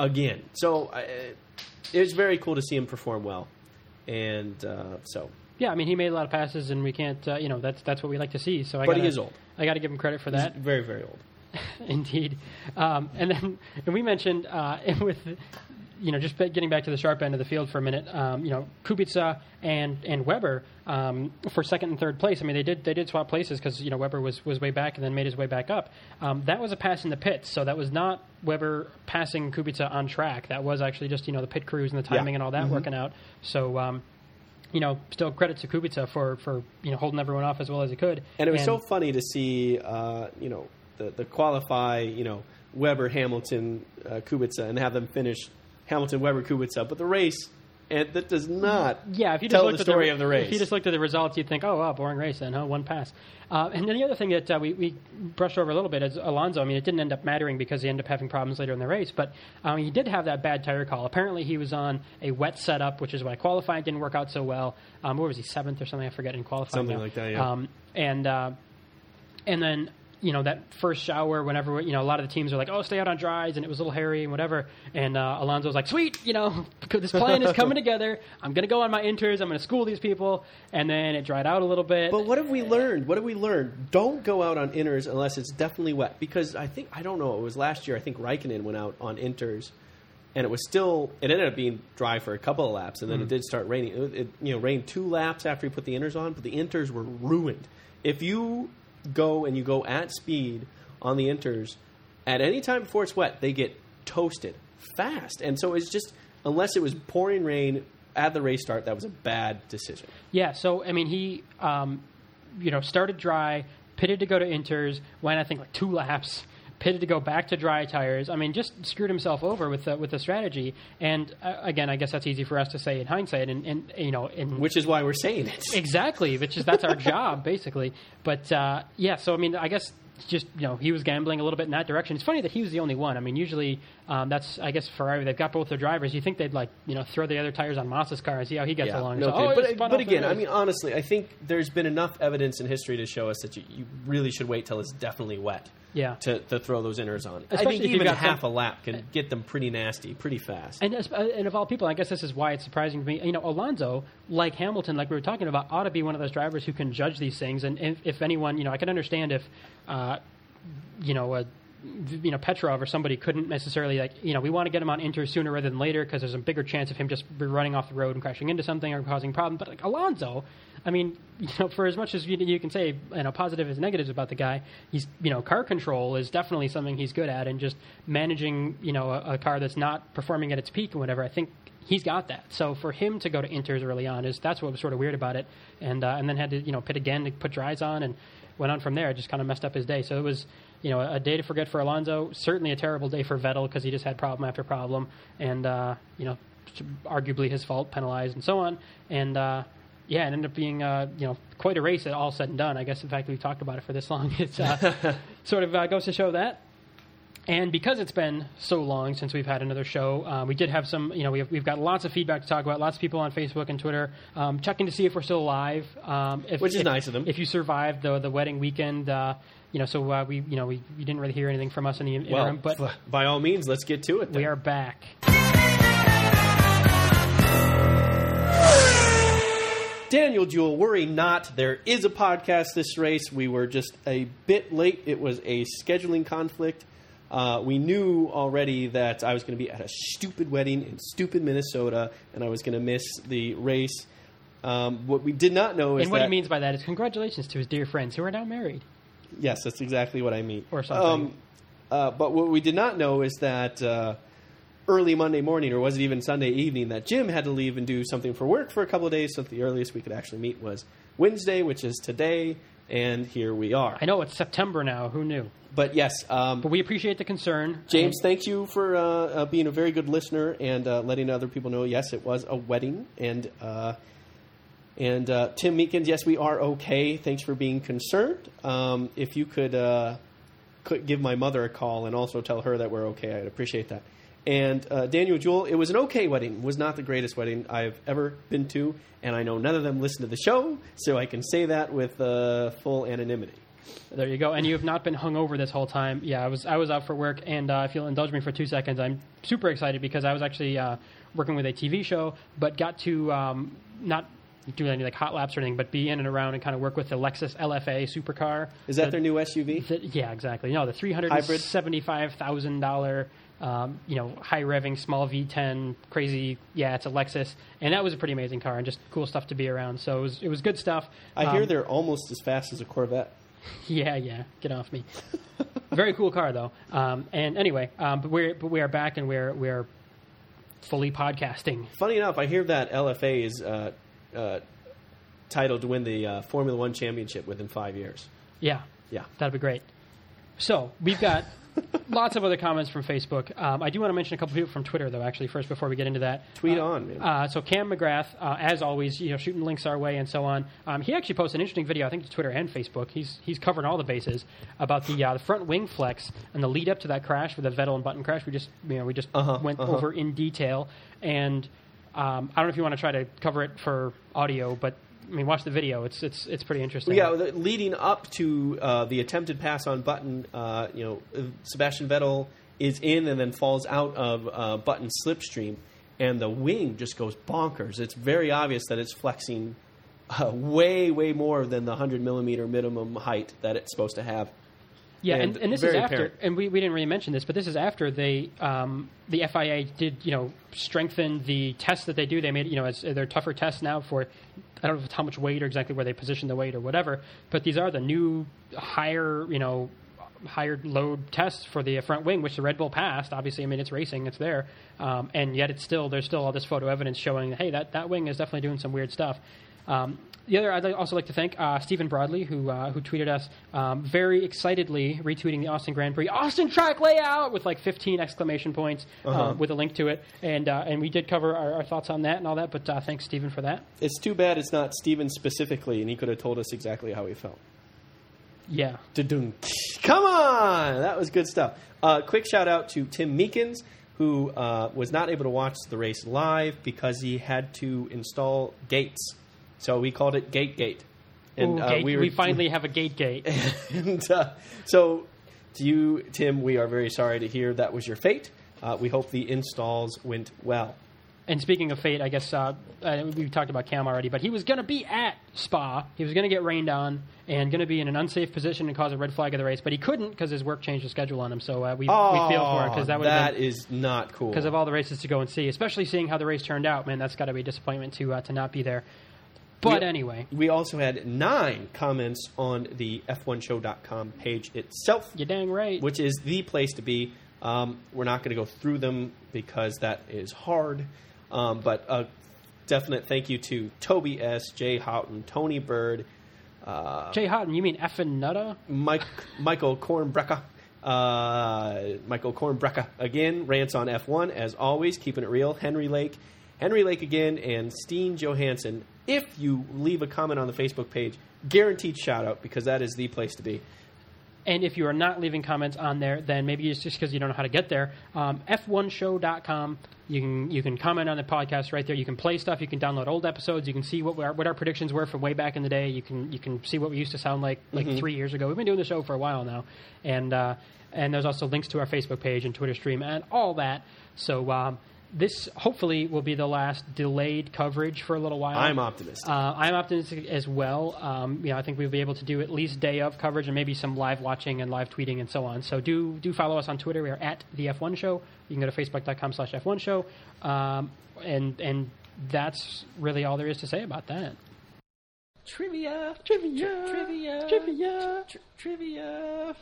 Again, so uh, it was very cool to see him perform well, and uh, so. Yeah, I mean, he made a lot of passes, and we can't, uh, you know, that's that's what we like to see. So, I But gotta, he is old. I got to give him credit for that. He's very very old. *laughs* Indeed. Um, and then and we mentioned uh, *laughs* with you know just getting back to the sharp end of the field for a minute. Um, you know Kubica and and Webber um, for second and third place. I mean they did they did swap places because you know Webber was was way back and then made his way back up. Um, that was a pass in the pits, so that was not Webber passing Kubica on track. That was actually just you know the pit crews and the timing Yeah. and all that working out. So. Um, you know, still credit to Kubica for, for you know holding everyone off as well as he could. And it was so funny to see, uh, you know, the, the qualify, you know, Webber, Hamilton, uh, Kubica, and have them finish Hamilton, Webber, Kubica. But the race, and that does not Yeah, if you just tell the story the, of the race. If you just looked at the results, you'd think, "Oh, wow, boring race." Then, huh? One pass. Uh, and then the other thing that uh, we, we brushed over a little bit is Alonso. I mean, it didn't end up mattering because he ended up having problems later in the race, but um, he did have that bad tire call. Apparently, he was on a wet setup, which is why qualifying didn't work out so well. Um, what was he seventh or something? I forget in qualifying. Something now. like that, yeah. Um, and uh, and then you know that first shower whenever you know a lot of the teams are like oh stay out on dries and it was a little hairy and whatever and uh, alonso's like sweet you know *laughs* this plan is coming together i'm going to go on my inters i'm going to school these people and then it dried out a little bit But what have we learned? What have we learned? Don't go out on inters unless it's definitely wet. Because I think I don't know. It was last year. I think Raikkonen went out on inters, and it was still. It ended up being dry for a couple of laps, and then it did start raining. It, it you know rained two laps after he put the inters on, but the inters were ruined. If you go and you go at speed on the inters at any time before it's wet, they get toasted fast. And so it's just unless it was pouring rain at the race start, that was a bad decision. Yeah, so I mean, he, um, you know, started dry, pitted to go to inters, went I think like two laps, pitted to go back to dry tires. I mean, just screwed himself over with the, with the strategy. And uh, again, I guess that's easy for us to say in hindsight, and, and you know, in which is why we're saying it. exactly, which is that's our *laughs* job basically. But uh, yeah, so I mean, I guess just you know he was gambling a little bit in that direction. It's funny that he was the only one. I mean, usually um, that's I guess Ferrari they've got both their drivers. You think they'd like you know throw the other tires on Massa's car and see how he gets along. no So, oh, but but again, I mean, honestly, I think there's been enough evidence in history to show us that you, you really should wait till it's definitely wet. Yeah. To, to throw those inters on. I think even half a lap can get them pretty nasty, pretty fast. And, uh, and of all people, I guess this is why it's surprising to me. You know, Alonso, like Hamilton, like we were talking about, ought to be one of those drivers who can judge these things. And if, if anyone, you know, I can understand if, uh, you know, a, you know, Petrov or somebody couldn't necessarily like, you know, we want to get him on inter sooner rather than later because there's a bigger chance of him just running off the road and crashing into something or causing problems. But like Alonso, I mean, *laughs* you know, for as much as you, you can say, you know, positive as negatives about the guy, he's, you know, car control is definitely something he's good at, and just managing, you know, a, a car that's not performing at its peak and whatever. I think he's got that. So for him to go to inters early on is that's what was sort of weird about it, and uh, and then had to you know pit again to put dries on and went on from there. It just kind of messed up his day. So it was you know a day to forget for Alonso. Certainly a terrible day for Vettel because he just had problem after problem, and uh, you know arguably his fault, penalized and so on, and. Uh, yeah, it ended up being uh, you know quite a race. at All said and done, I guess. the fact, that we've talked about it for this long. *laughs* It's uh, *laughs* sort of uh, goes to show that and because it's been so long since we've had another show, uh, we did have some, you know, we have, we've got lots of feedback to talk about. Lots of people on Facebook and Twitter um, checking to see if we're still alive. Um, if, Which is if- nice of them. If you survived the the wedding weekend, uh, you know, so uh, we, you know, we, we didn't really hear anything from us in the interim, well, but by all means, let's get to it. Then. we are back. Daniel Jewell, worry not. There is a podcast this race. We were just a bit late. It was a scheduling conflict. Uh, we knew already that I was going to be at a stupid wedding in stupid Minnesota, and I was going to miss the race. Um, what we did not know is And what that he means by that is congratulations to his dear friends who are now married. Yes, that's exactly what I mean. Or something. Um, uh, but what we did not know is that uh, early Monday morning, or was it even Sunday evening, that Jim had to leave and do something for work for a couple of days. So the earliest we could actually meet was Wednesday, which is today, and here we are. I know it's September now. Who knew? But yes, um, But we appreciate the concern. James, And- thank you for uh, uh, being a very good listener and uh, letting other people know. Yes, it was a wedding, and uh, and uh, Tim Meekins, yes, we are okay. Thanks for being concerned. Um, if you could, uh, could give my mother a call and also tell her that we're okay, I'd appreciate that. And uh, Daniel Jewell, it was an okay wedding. Was not the greatest wedding I've ever been to, and I know none of them listen to the show, so I can say that with uh, full anonymity. There you go. And you have not been hungover this whole time. Yeah, I was I was out for work, and uh, if you'll indulge me for two seconds, I'm super excited because I was actually uh, working with a TV show, but got to um, not do any like hot laps or anything, but be in and around and kind of work with the Lexus LFA supercar. Is that The- their new SUV? the- yeah, exactly. No, the three hundred seventy-five thousand dollar, um, you know, high revving small V10, crazy. Yeah, it's a Lexus, and that was a pretty amazing car and just cool stuff to be around. So it was it was good stuff. I hear Um, they're almost as fast as a Corvette. *laughs* yeah, yeah. Get off me. Very cool car though. Um, and anyway, um, but we're but we are back and we're we're fully podcasting. Funny enough, I hear that LFA is uh, uh, titled to win the uh, Formula One championship within five years. Yeah, Yeah. that'd be great. So we've got lots of other comments from Facebook. Um, I do want to mention a couple people from Twitter though. Actually, first before we get into that, Tweet Uh, on, man. Uh, so Cam McGrath, uh, as always, you know, shooting links our way and so on. Um, he actually posted an interesting video, I think, to Twitter and Facebook. He's he's covering all the bases about the uh, the front wing flex and the lead up to that crash with the Vettel and Button crash. We just you know we just Uh-huh, went uh-huh. over in detail, and um, I don't know if you want to try to cover it for audio, but I mean, watch the video. It's it's it's pretty interesting. yeah, leading up to uh, the attempted pass on Button, uh, you know, Sebastian Vettel is in and then falls out of uh, Button's slipstream, and the wing just goes bonkers. It's very obvious that it's flexing uh, way, way more than the 100 millimeter minimum height that it's supposed to have. Yeah, and and, and this is after, apparent. and we, we didn't really mention this, but this is after they um, the FIA did you know strengthen the tests that they do. They made you know as they're tougher tests now for I don't know how much weight or exactly where they position the weight or whatever, but these are the new higher you know higher load tests for the front wing, which the Red Bull passed. Obviously, I mean it's racing, it's there, um, and yet it's still there's still all this photo evidence showing hey that that wing is definitely doing some weird stuff. Um, the other, I'd also like to thank uh, Stephen Broadley, who uh, who tweeted us um, very excitedly retweeting the Austin Grand Prix Austin track layout with like 15 exclamation points Uh-huh. um, with a link to it, and uh, and we did cover our, our thoughts on that and all that. But uh, thanks, Stephen, for that. It's too bad it's not Stephen specifically, and he could have told us exactly how he felt. Yeah, Da-dum. Come on! That was good stuff. Uh, quick shout out to Tim Meekins, who uh, was not able to watch the race live because he had to install gates. So we called it Gate Gate. Ooh, uh, gate- we, we, were, finally *laughs* have a gate gate. and, uh, so to you, Tim, we are very sorry to hear that was your fate. Uh, we hope the installs went well. And speaking of fate, I guess uh, uh, we talked about Cam already, but he was going to be at Spa. He was going to get rained on and going to be in an unsafe position and cause a red flag of the race, but he couldn't because his work changed the schedule on him. So uh, we, we feel for him because that would have that been is not cool. because of all the races to go and see, especially seeing how the race turned out. Man, that's got to be a disappointment to uh, to not be there. But We- anyway, We also had nine comments on the F1show.com page itself. you're dang right. which is the place to be. Um, we're not going to go through them because that is hard. Um, but a definite thank you to Toby S, Jay Houghton, Tony Bird, uh, Jay Houghton, you mean effing nutta? Mike, Michael Kornbrecker. Uh, Michael Kornbrecker again rants on F1 as always, keeping it real. Henry Lake, Henry Lake again, and Steen Johansson. If you leave a comment on the Facebook page, guaranteed shout out because that is the place to be. And if you are not leaving comments on there, then maybe it's just because you don't know how to get there. Um, F1show.com. You can you can comment on the podcast right there. You can play stuff. You can download old episodes. You can see what our, what our predictions were from way back in the day. You can you can see what we used to sound like like three years ago. We've been doing the show for a while now, and uh, and there's also links to our Facebook page and Twitter stream and all that. So um, this hopefully will be the last delayed coverage for a little while. I'm optimistic. Uh, I'm optimistic as well. Um, you know, I think we'll be able to do at least day of coverage and maybe some live watching and live tweeting and so on. So do do follow us on Twitter. We are at the F1 Show. You can go to facebook.com slash F1 Show. Um, and and that's really all there is to say about that. Trivia, Trivia, trivia, trivia. trivia.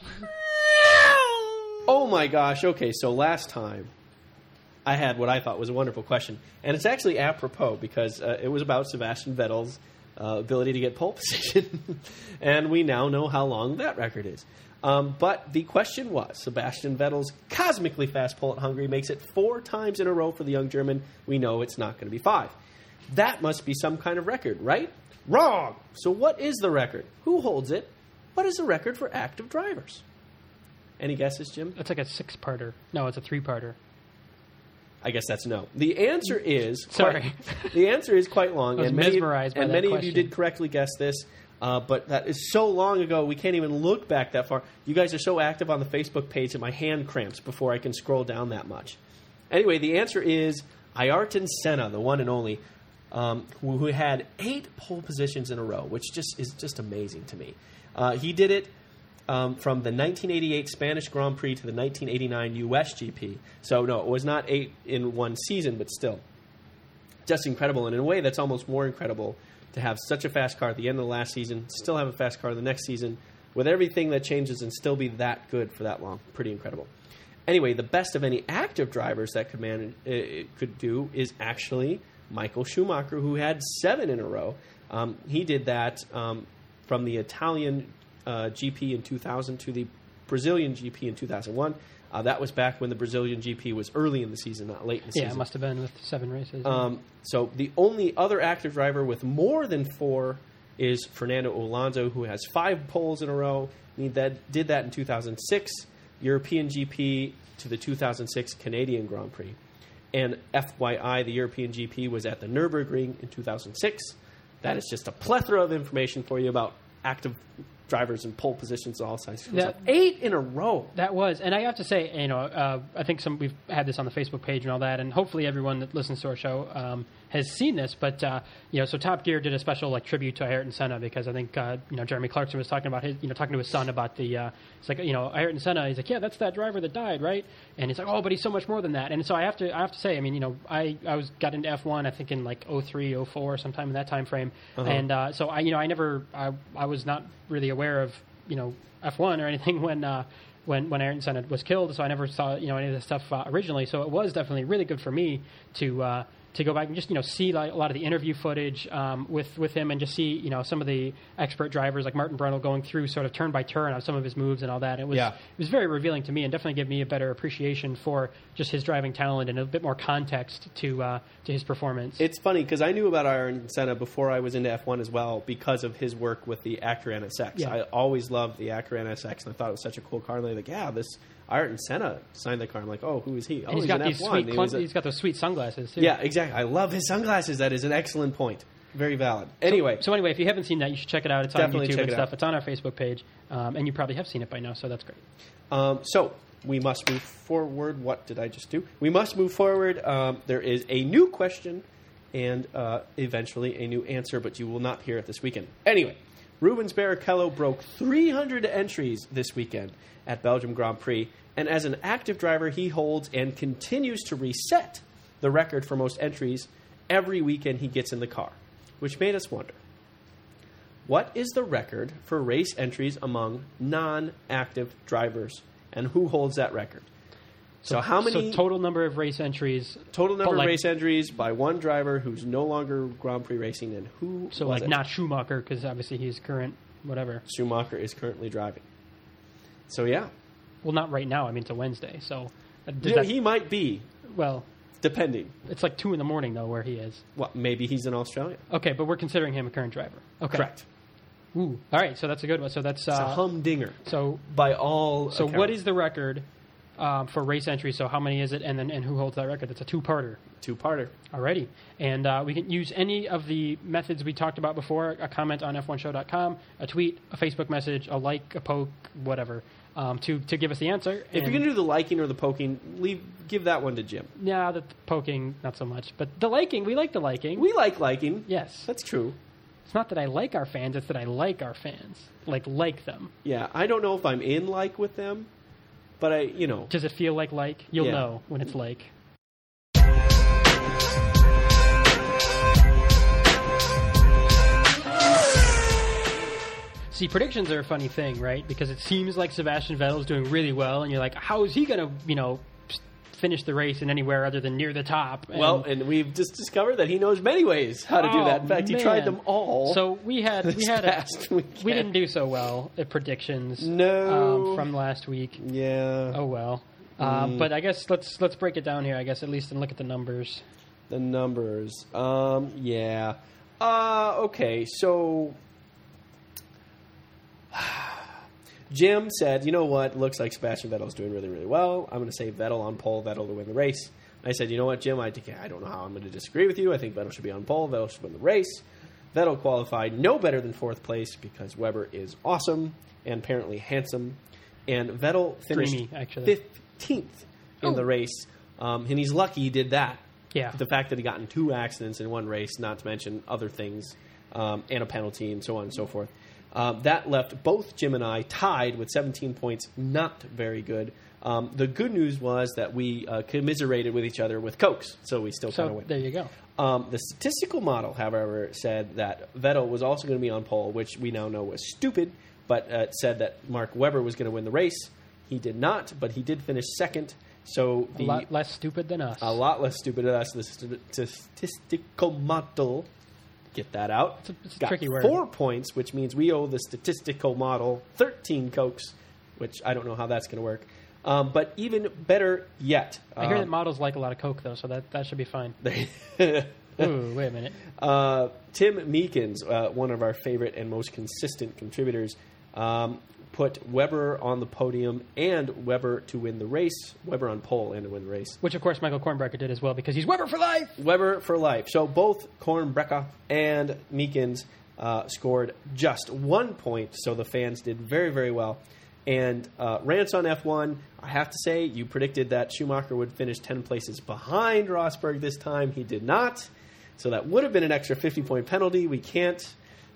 oh my gosh! Okay, so last time I had what I thought was a wonderful question, and it's actually apropos because uh, it was about Sebastian Vettel's uh, ability to get pole *laughs* position, and we now know how long that record is. Um, but the question was Sebastian Vettel's cosmically fast pole at Hungary makes it four times in a row for the young German. We know it's not going to be five. That must be some kind of record, right? Wrong! So, what is the record? Who holds it? What is the record for active drivers? Any guesses, Jim? That's like a six parter. No, it's a three parter. I guess that's no. The answer is Sorry. Quite, *laughs* the answer is quite long, and many, mesmerized by and many of you did correctly guess this. Uh, but that is so long ago, we can't even look back that far. You guys are so active on the Facebook page that my hand cramps before I can scroll down that much. Anyway, the answer is Ayrton Senna, the one and only, um, who, who had eight pole positions in a row, which just is just amazing to me. Uh, he did it um, from the 1988 Spanish Grand Prix to the 1989 US GP. So no, it was not eight in one season, but still, just incredible. And in a way, that's almost more incredible to have such a fast car at the end of the last season, still have a fast car the next season, with everything that changes, and still be that good for that long. Pretty incredible. Anyway, the best of any active drivers that could manage uh, could do is actually Michael Schumacher, who had seven in a row. Um, he did that um, from the Italian uh, GP in 2000 to the Brazilian GP in 2001. Uh, that was back when the Brazilian GP was early in the season, not late in the Yeah, season. Yeah, it must have been with seven races. Um, so the only other active driver with more than four is Fernando Alonso, who has five poles in a row. He that, did that in 2006 European GP to the 2006 Canadian Grand Prix. And FYI, the European GP was at the Nürburgring in 2006. That is just a plethora of information for you about active drivers and pole positions all sizes. That- eight in a row. That was, and I have to say, you know, uh, I think some we've had this on the Facebook page and all that, and hopefully everyone that listens to our show um, has seen this. But uh, you know, so Top Gear did a special like tribute to Ayrton Senna because I think uh, you know Jeremy Clarkson was talking about his, you know, talking to his son about the, uh, it's like you know Ayrton Senna. He's like, yeah, that's that driver that died, right? And he's like, oh, but he's so much more than that. And so I have to, I have to say, I mean, you know, I I was got into F1 I think in like 03, 04, sometime in that time frame, and uh, so I you know I never I I was not really aware of you know F1 or anything *laughs* when uh, when when Ayrton Senna was killed. So I never saw you know any of this stuff uh, originally. So it was definitely really good for me to. Uh, to go back and just you know see like, a lot of the interview footage um, with with him and just see you know some of the expert drivers like Martin Brundle going through sort of turn by turn on some of his moves and all that. It was Yeah. it was very revealing to me and definitely gave me a better appreciation for just his driving talent and a bit more context to uh, to his performance. It's funny because I knew about Ayrton Senna before I was into F1 as well because of his work with the Acura NSX. Yeah. I always loved the Acura NSX and I thought it was such a cool car. And they're like, yeah, this Ayrton Senna signed the car. I'm like, oh, who is he? Oh, he's he's got these F1. sweet He he's got those sweet sunglasses too. yeah, exactly. I love his sunglasses. That is an excellent point. Very valid. Anyway, So anyway, if you haven't seen that, you should check it out. It's on YouTube and it stuff. out. It's on our Facebook page, um, and you probably have seen it by now, so that's great. Um, so we must move forward. What did I just do? We must move forward. Um, there is a new question and uh, eventually a new answer, but you will not hear it this weekend. Anyway, Rubens Barrichello broke 300 entries this weekend at Belgium Grand Prix, and as an active driver, he holds and continues to reset the record for most entries every weekend he gets in the car, which made us wonder. What is the record for race entries among non-active drivers, and who holds that record? So, how many So total number of race entries. total number like- of race entries by one driver who's no longer Grand Prix racing, and who? So like it? not Schumacher because obviously he's current whatever. Schumacher is currently driving. So yeah, Well, not right now. I mean, it's a Wednesday, so uh, Yeah, that- he might be well, depending. it's like two in the morning though where he is. Well, maybe he's in Australia. Okay, but we're considering him a current driver. Okay. Correct. Ooh. All right, so that's a good one. So that's It's a uh, humdinger so by all. so. What accounts. is the record um, for race entries? So how many is it, and then and who holds that record? That's a two-parter. two-parter? Alrighty. And uh, we can use any of the methods we talked about before a comment on f1show.com, a tweet, a Facebook message, a like, a poke, whatever, um, to, to give us the answer. If you're gonna do the liking or the poking, leave give that one to Jim. Yeah, the poking, not so much. But the liking, we like the liking. We like liking. yes. That's true. It's not that I like our fans, it's that I like our fans. Like, like them. Yeah, I don't know if I'm in like with them, but I, you know, Does it feel like like? You'll Yeah. know when it's like. See, predictions are a funny thing, right? Because it seems like Sebastian Vettel's doing really well, and you're like, how is he going to, you know, finish the race in anywhere other than near the top? And- well, and we've just discovered that he knows many ways how to do Oh, that. In fact, he tried them all. So we had *laughs* we had a, we didn't do so well at predictions. No. um, from last week. yeah, Oh well. Uh, Mm. But I guess let's let's break it down here. I guess at least and look at the numbers. the numbers. Um, yeah. Uh, okay, so Jim said, "You know what? Looks like Sebastian Vettel's doing really, really well. I'm going to say Vettel on pole, Vettel to win the race. I said, you know what, Jim, I, I don't know how I'm going to disagree with you. I think Vettel should be on pole. Vettel should win the race. Vettel qualified no better than fourth place because Webber is awesome and apparently handsome. And Vettel finished 15th in Oh. the race. Um, and he's lucky he did that. Yeah. The fact that he got in two accidents in one race, not to mention other things, um, and a penalty and so on and so forth. Um, that left both Jim and I tied with 17 points. Not very good. Um, the good news was that we uh, commiserated with each other with Cokes, so we still kind of So win. there you go. Um, the statistical model, however, said that Vettel was also going to be on pole, which we now know was stupid, but uh, said that Mark Webber was going to win the race. He did not, but he did finish second. So A lot less stupid than us. a lot less stupid than us. The st- statistical model, get that out. It's a- it's a got tricky word. Four points, which means we owe the statistical model thirteen cokes, which I don't know how that's going to work. Um, but even better yet, I hear that um, models like a lot of Coke though, so that, that should be fine. *laughs* Ooh, wait a minute. Uh, Tim Meekins, uh, one of our favorite and most consistent contributors, um, put Webber on the podium and Webber to win the race. Webber on pole and to win the race. Which of course Michael Kornbrecker did as well because he's Webber for life. Webber for life. So both Kornbrecker and Meekins uh, scored just one point, so the fans did very, very well. And uh, Rance on F1, I have to say, you predicted that Schumacher would finish 10 places behind Rosberg this time. He did not. So that would have been an extra 50 point penalty. We can't.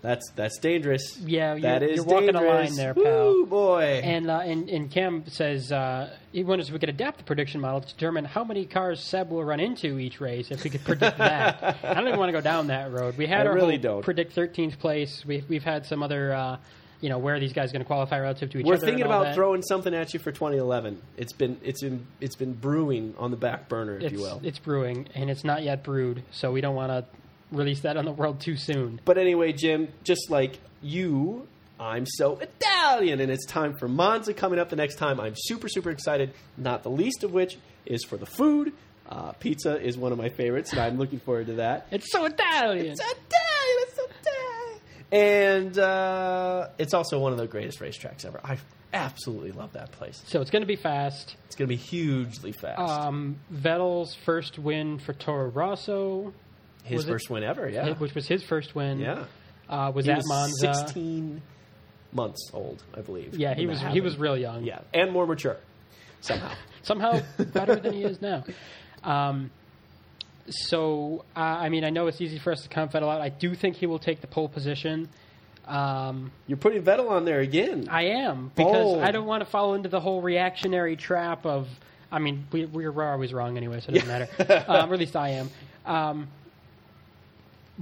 That's that's dangerous. Yeah, you're- that is you're walking a dangerous. line there, Woo, pal. boy. And, uh, and and Cam says uh, he wonders if we could adapt the prediction model to determine how many cars Seb will run into each race. If we could predict that, *laughs* I don't even want to go down that road. We had I our really don't. predict 13th place. We've we've had some other. Uh, you know where are these guys going to qualify relative to each other? We're other? thinking and all about that. throwing something at you for 2011. It's been it's been it's been brewing on the back burner, if It's, you will. it's brewing and it's not yet brewed, so we don't want to release that on the world too soon. But anyway, Jim, just like you, I'm so Italian, and it's time for Monza coming up the next time. I'm super, super excited, not the least of which is for the food. Uh, pizza is one of my favorites, and I'm looking forward to that. It's so Italian. It's Italian! It's Italian! And uh, it's also one of the greatest racetracks ever. I absolutely love that place. so it's going to be fast. It's going to be hugely fast. Um, Vettel's first win for Toro Rosso, His was it- first win ever, yeah. which was his first win. Yeah. uh, was He at was Monza. 16 months old, I believe. Yeah, he was he was real young. Yeah, and more mature somehow. *laughs* somehow better than he is now. Um, so uh, I mean, I know it's easy for us to count Vettel out. I do think he will take the pole position. Um, You're putting Vettel on there again. I am because Bold. I don't want to fall into the whole reactionary trap of. I mean, we, we're always wrong anyway, so it doesn't matter. *laughs* Um, or at least I am. Um,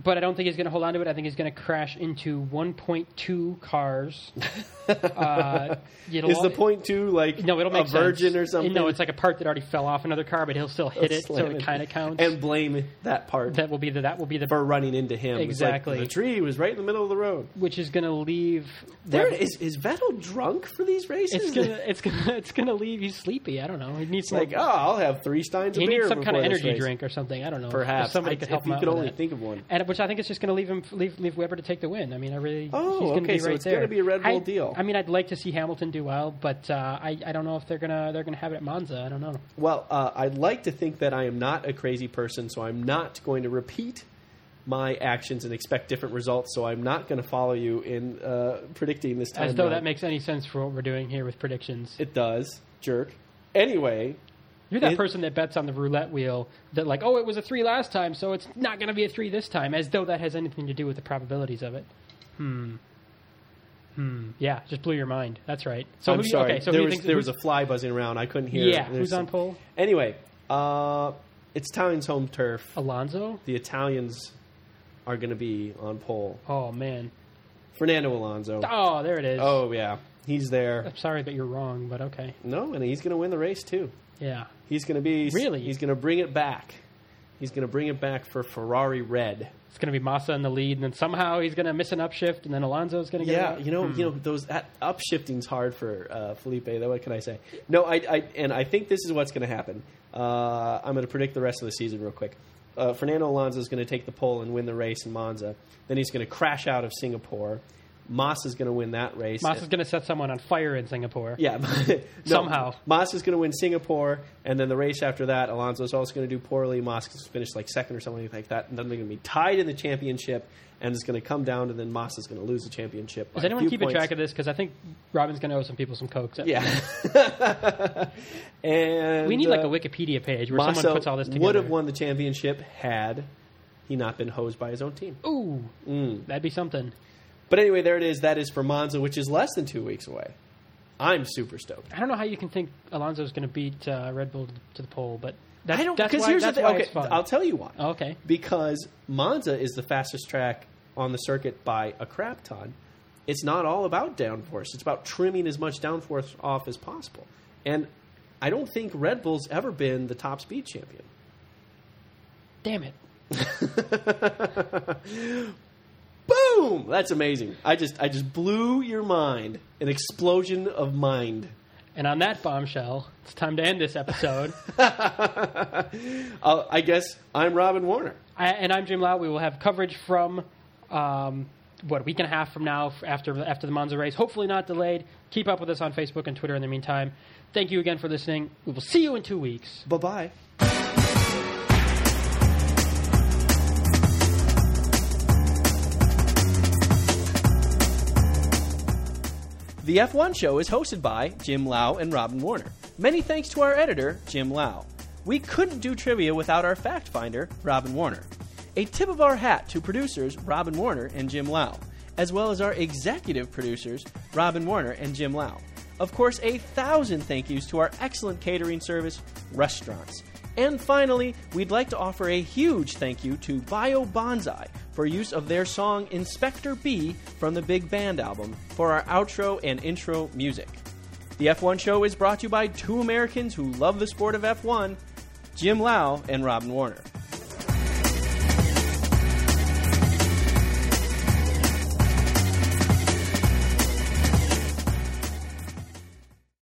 but I don't think he's going to hold on to it. I think he's going to crash into 1.2 cars. *laughs* uh, it'll Is the all- point two like No, it'll make a virgin sense. or something? No, it's like a part that already fell off another car, but he'll still hit it, so Slam it kind of counts. And blame that part that will be the that will be the for running into him. It's like, Exactly. the tree was right in the middle of the road. which is going to leave. There is is Vettel drunk for these races? It's gonna it's gonna *laughs* it's gonna leave you sleepy. I don't know. He needs It's some, like, oh, I'll have three steins of he beer needs some kind of before this energy race. drink or something. I don't know. Perhaps somebody I- could help if him you out could with only that. think of one. And which I think it's just going to leave him leave leave Webber to take the win. I mean, I really Oh, he's going to okay, be so right it's gonna be a Red Bull I, deal. I mean, I'd like to see Hamilton do well, but uh, I I don't know if they're gonna they're gonna have it at Monza. I don't know. Well, uh, I'd like to think that I am not a crazy person, so I'm not going to repeat my actions and expect different results. So I'm not going to follow you in uh, predicting this time. As though round. that makes any sense for what we're doing here with predictions. it does, jerk. Anyway, You're that It- person that bets on the roulette wheel that like, oh, it was a three last time, so it's not going to be a three this time, as though that has anything to do with the probabilities of it. Hmm. Hmm. Yeah, just blew your mind. That's right. So I'm who sorry. Okay, so there was thinks, there was a fly buzzing around. I couldn't hear. yeah. Who's on pole? Anyway, uh, it's Italians' home turf. Alonso. The Italians are going to be on pole. Oh man. Fernando Alonso. Oh, there it is. Oh yeah, he's there. I'm sorry that you're wrong, but okay. No, and he's going to win the race too. Yeah. He's going to be Really? He's going to bring it back. He's going to bring it back for Ferrari Red. It's going to be Massa in the lead, and then somehow he's going to miss an upshift, and then Alonso's going to get Yeah, it. you know, you know those that upshifting's hard for uh, Felipe. Though, what can I say? No, I, I and I think this is what's going to happen. Uh, I'm going to predict the rest of the season real quick. Uh, Fernando Alonso is going to take the pole and win the race in Monza. Then he's going to crash out of Singapore. Moss is going to win that race. Moss is going to set someone on fire in Singapore. Yeah, *laughs* no, Somehow. Moss is going to win Singapore, and then the race after that, Alonso is also going to do poorly. Moss is finished like second or something like that, and then they're going to be tied in the championship, and it's going to come down, and then Moss is going to lose the championship. Is anyone keeping track of this? Because I think Robin's going to owe some people some cokes. Yeah, *laughs* and We need like uh, a Wikipedia page where Massa someone puts all this together. would have won the championship had he not been hosed by his own team. Ooh, Mm. that'd be something. But anyway, there it is. That is for Monza, which is less than two weeks away. I'm super stoked. I don't know how you can think Alonso's going to beat uh, Red Bull to the pole, but that's, I don't because here's the thing. Okay. I'll tell you why. Oh, okay. Because Monza is the fastest track on the circuit by a crap ton. It's not all about downforce. It's about trimming as much downforce off as possible. And I don't think Red Bull's ever been the top speed champion. Damn it. *laughs* Boom! That's amazing. I just I just blew your mind. An explosion of mind. And on that bombshell, it's time to end this episode. *laughs* Uh, I guess I'm Robin Warner. I, and I'm Jim Lau. We will have coverage from um, what a week and a half from now after after the Monza race. Hopefully not delayed. Keep up with us on Facebook and Twitter in the meantime. Thank you again for listening. We will see you in two weeks. Bye bye. The F1 show is hosted by Jim Lau and Robin Warner. Many thanks to our editor, Jim Lau. We couldn't do trivia without our fact finder, Robin Warner. A tip of our hat to producers Robin Warner and Jim Lau, as well as our executive producers, Robin Warner and Jim Lau. Of course, a thousand thank yous to our excellent catering service, restaurants. And finally, we'd like to offer a huge thank you to Bio Bonsai for use of their song Inspector B from the Big Band album for our outro and intro music. The F1 show is brought to you by two Americans who love the sport of F1, Jim Lau and Robin Warner.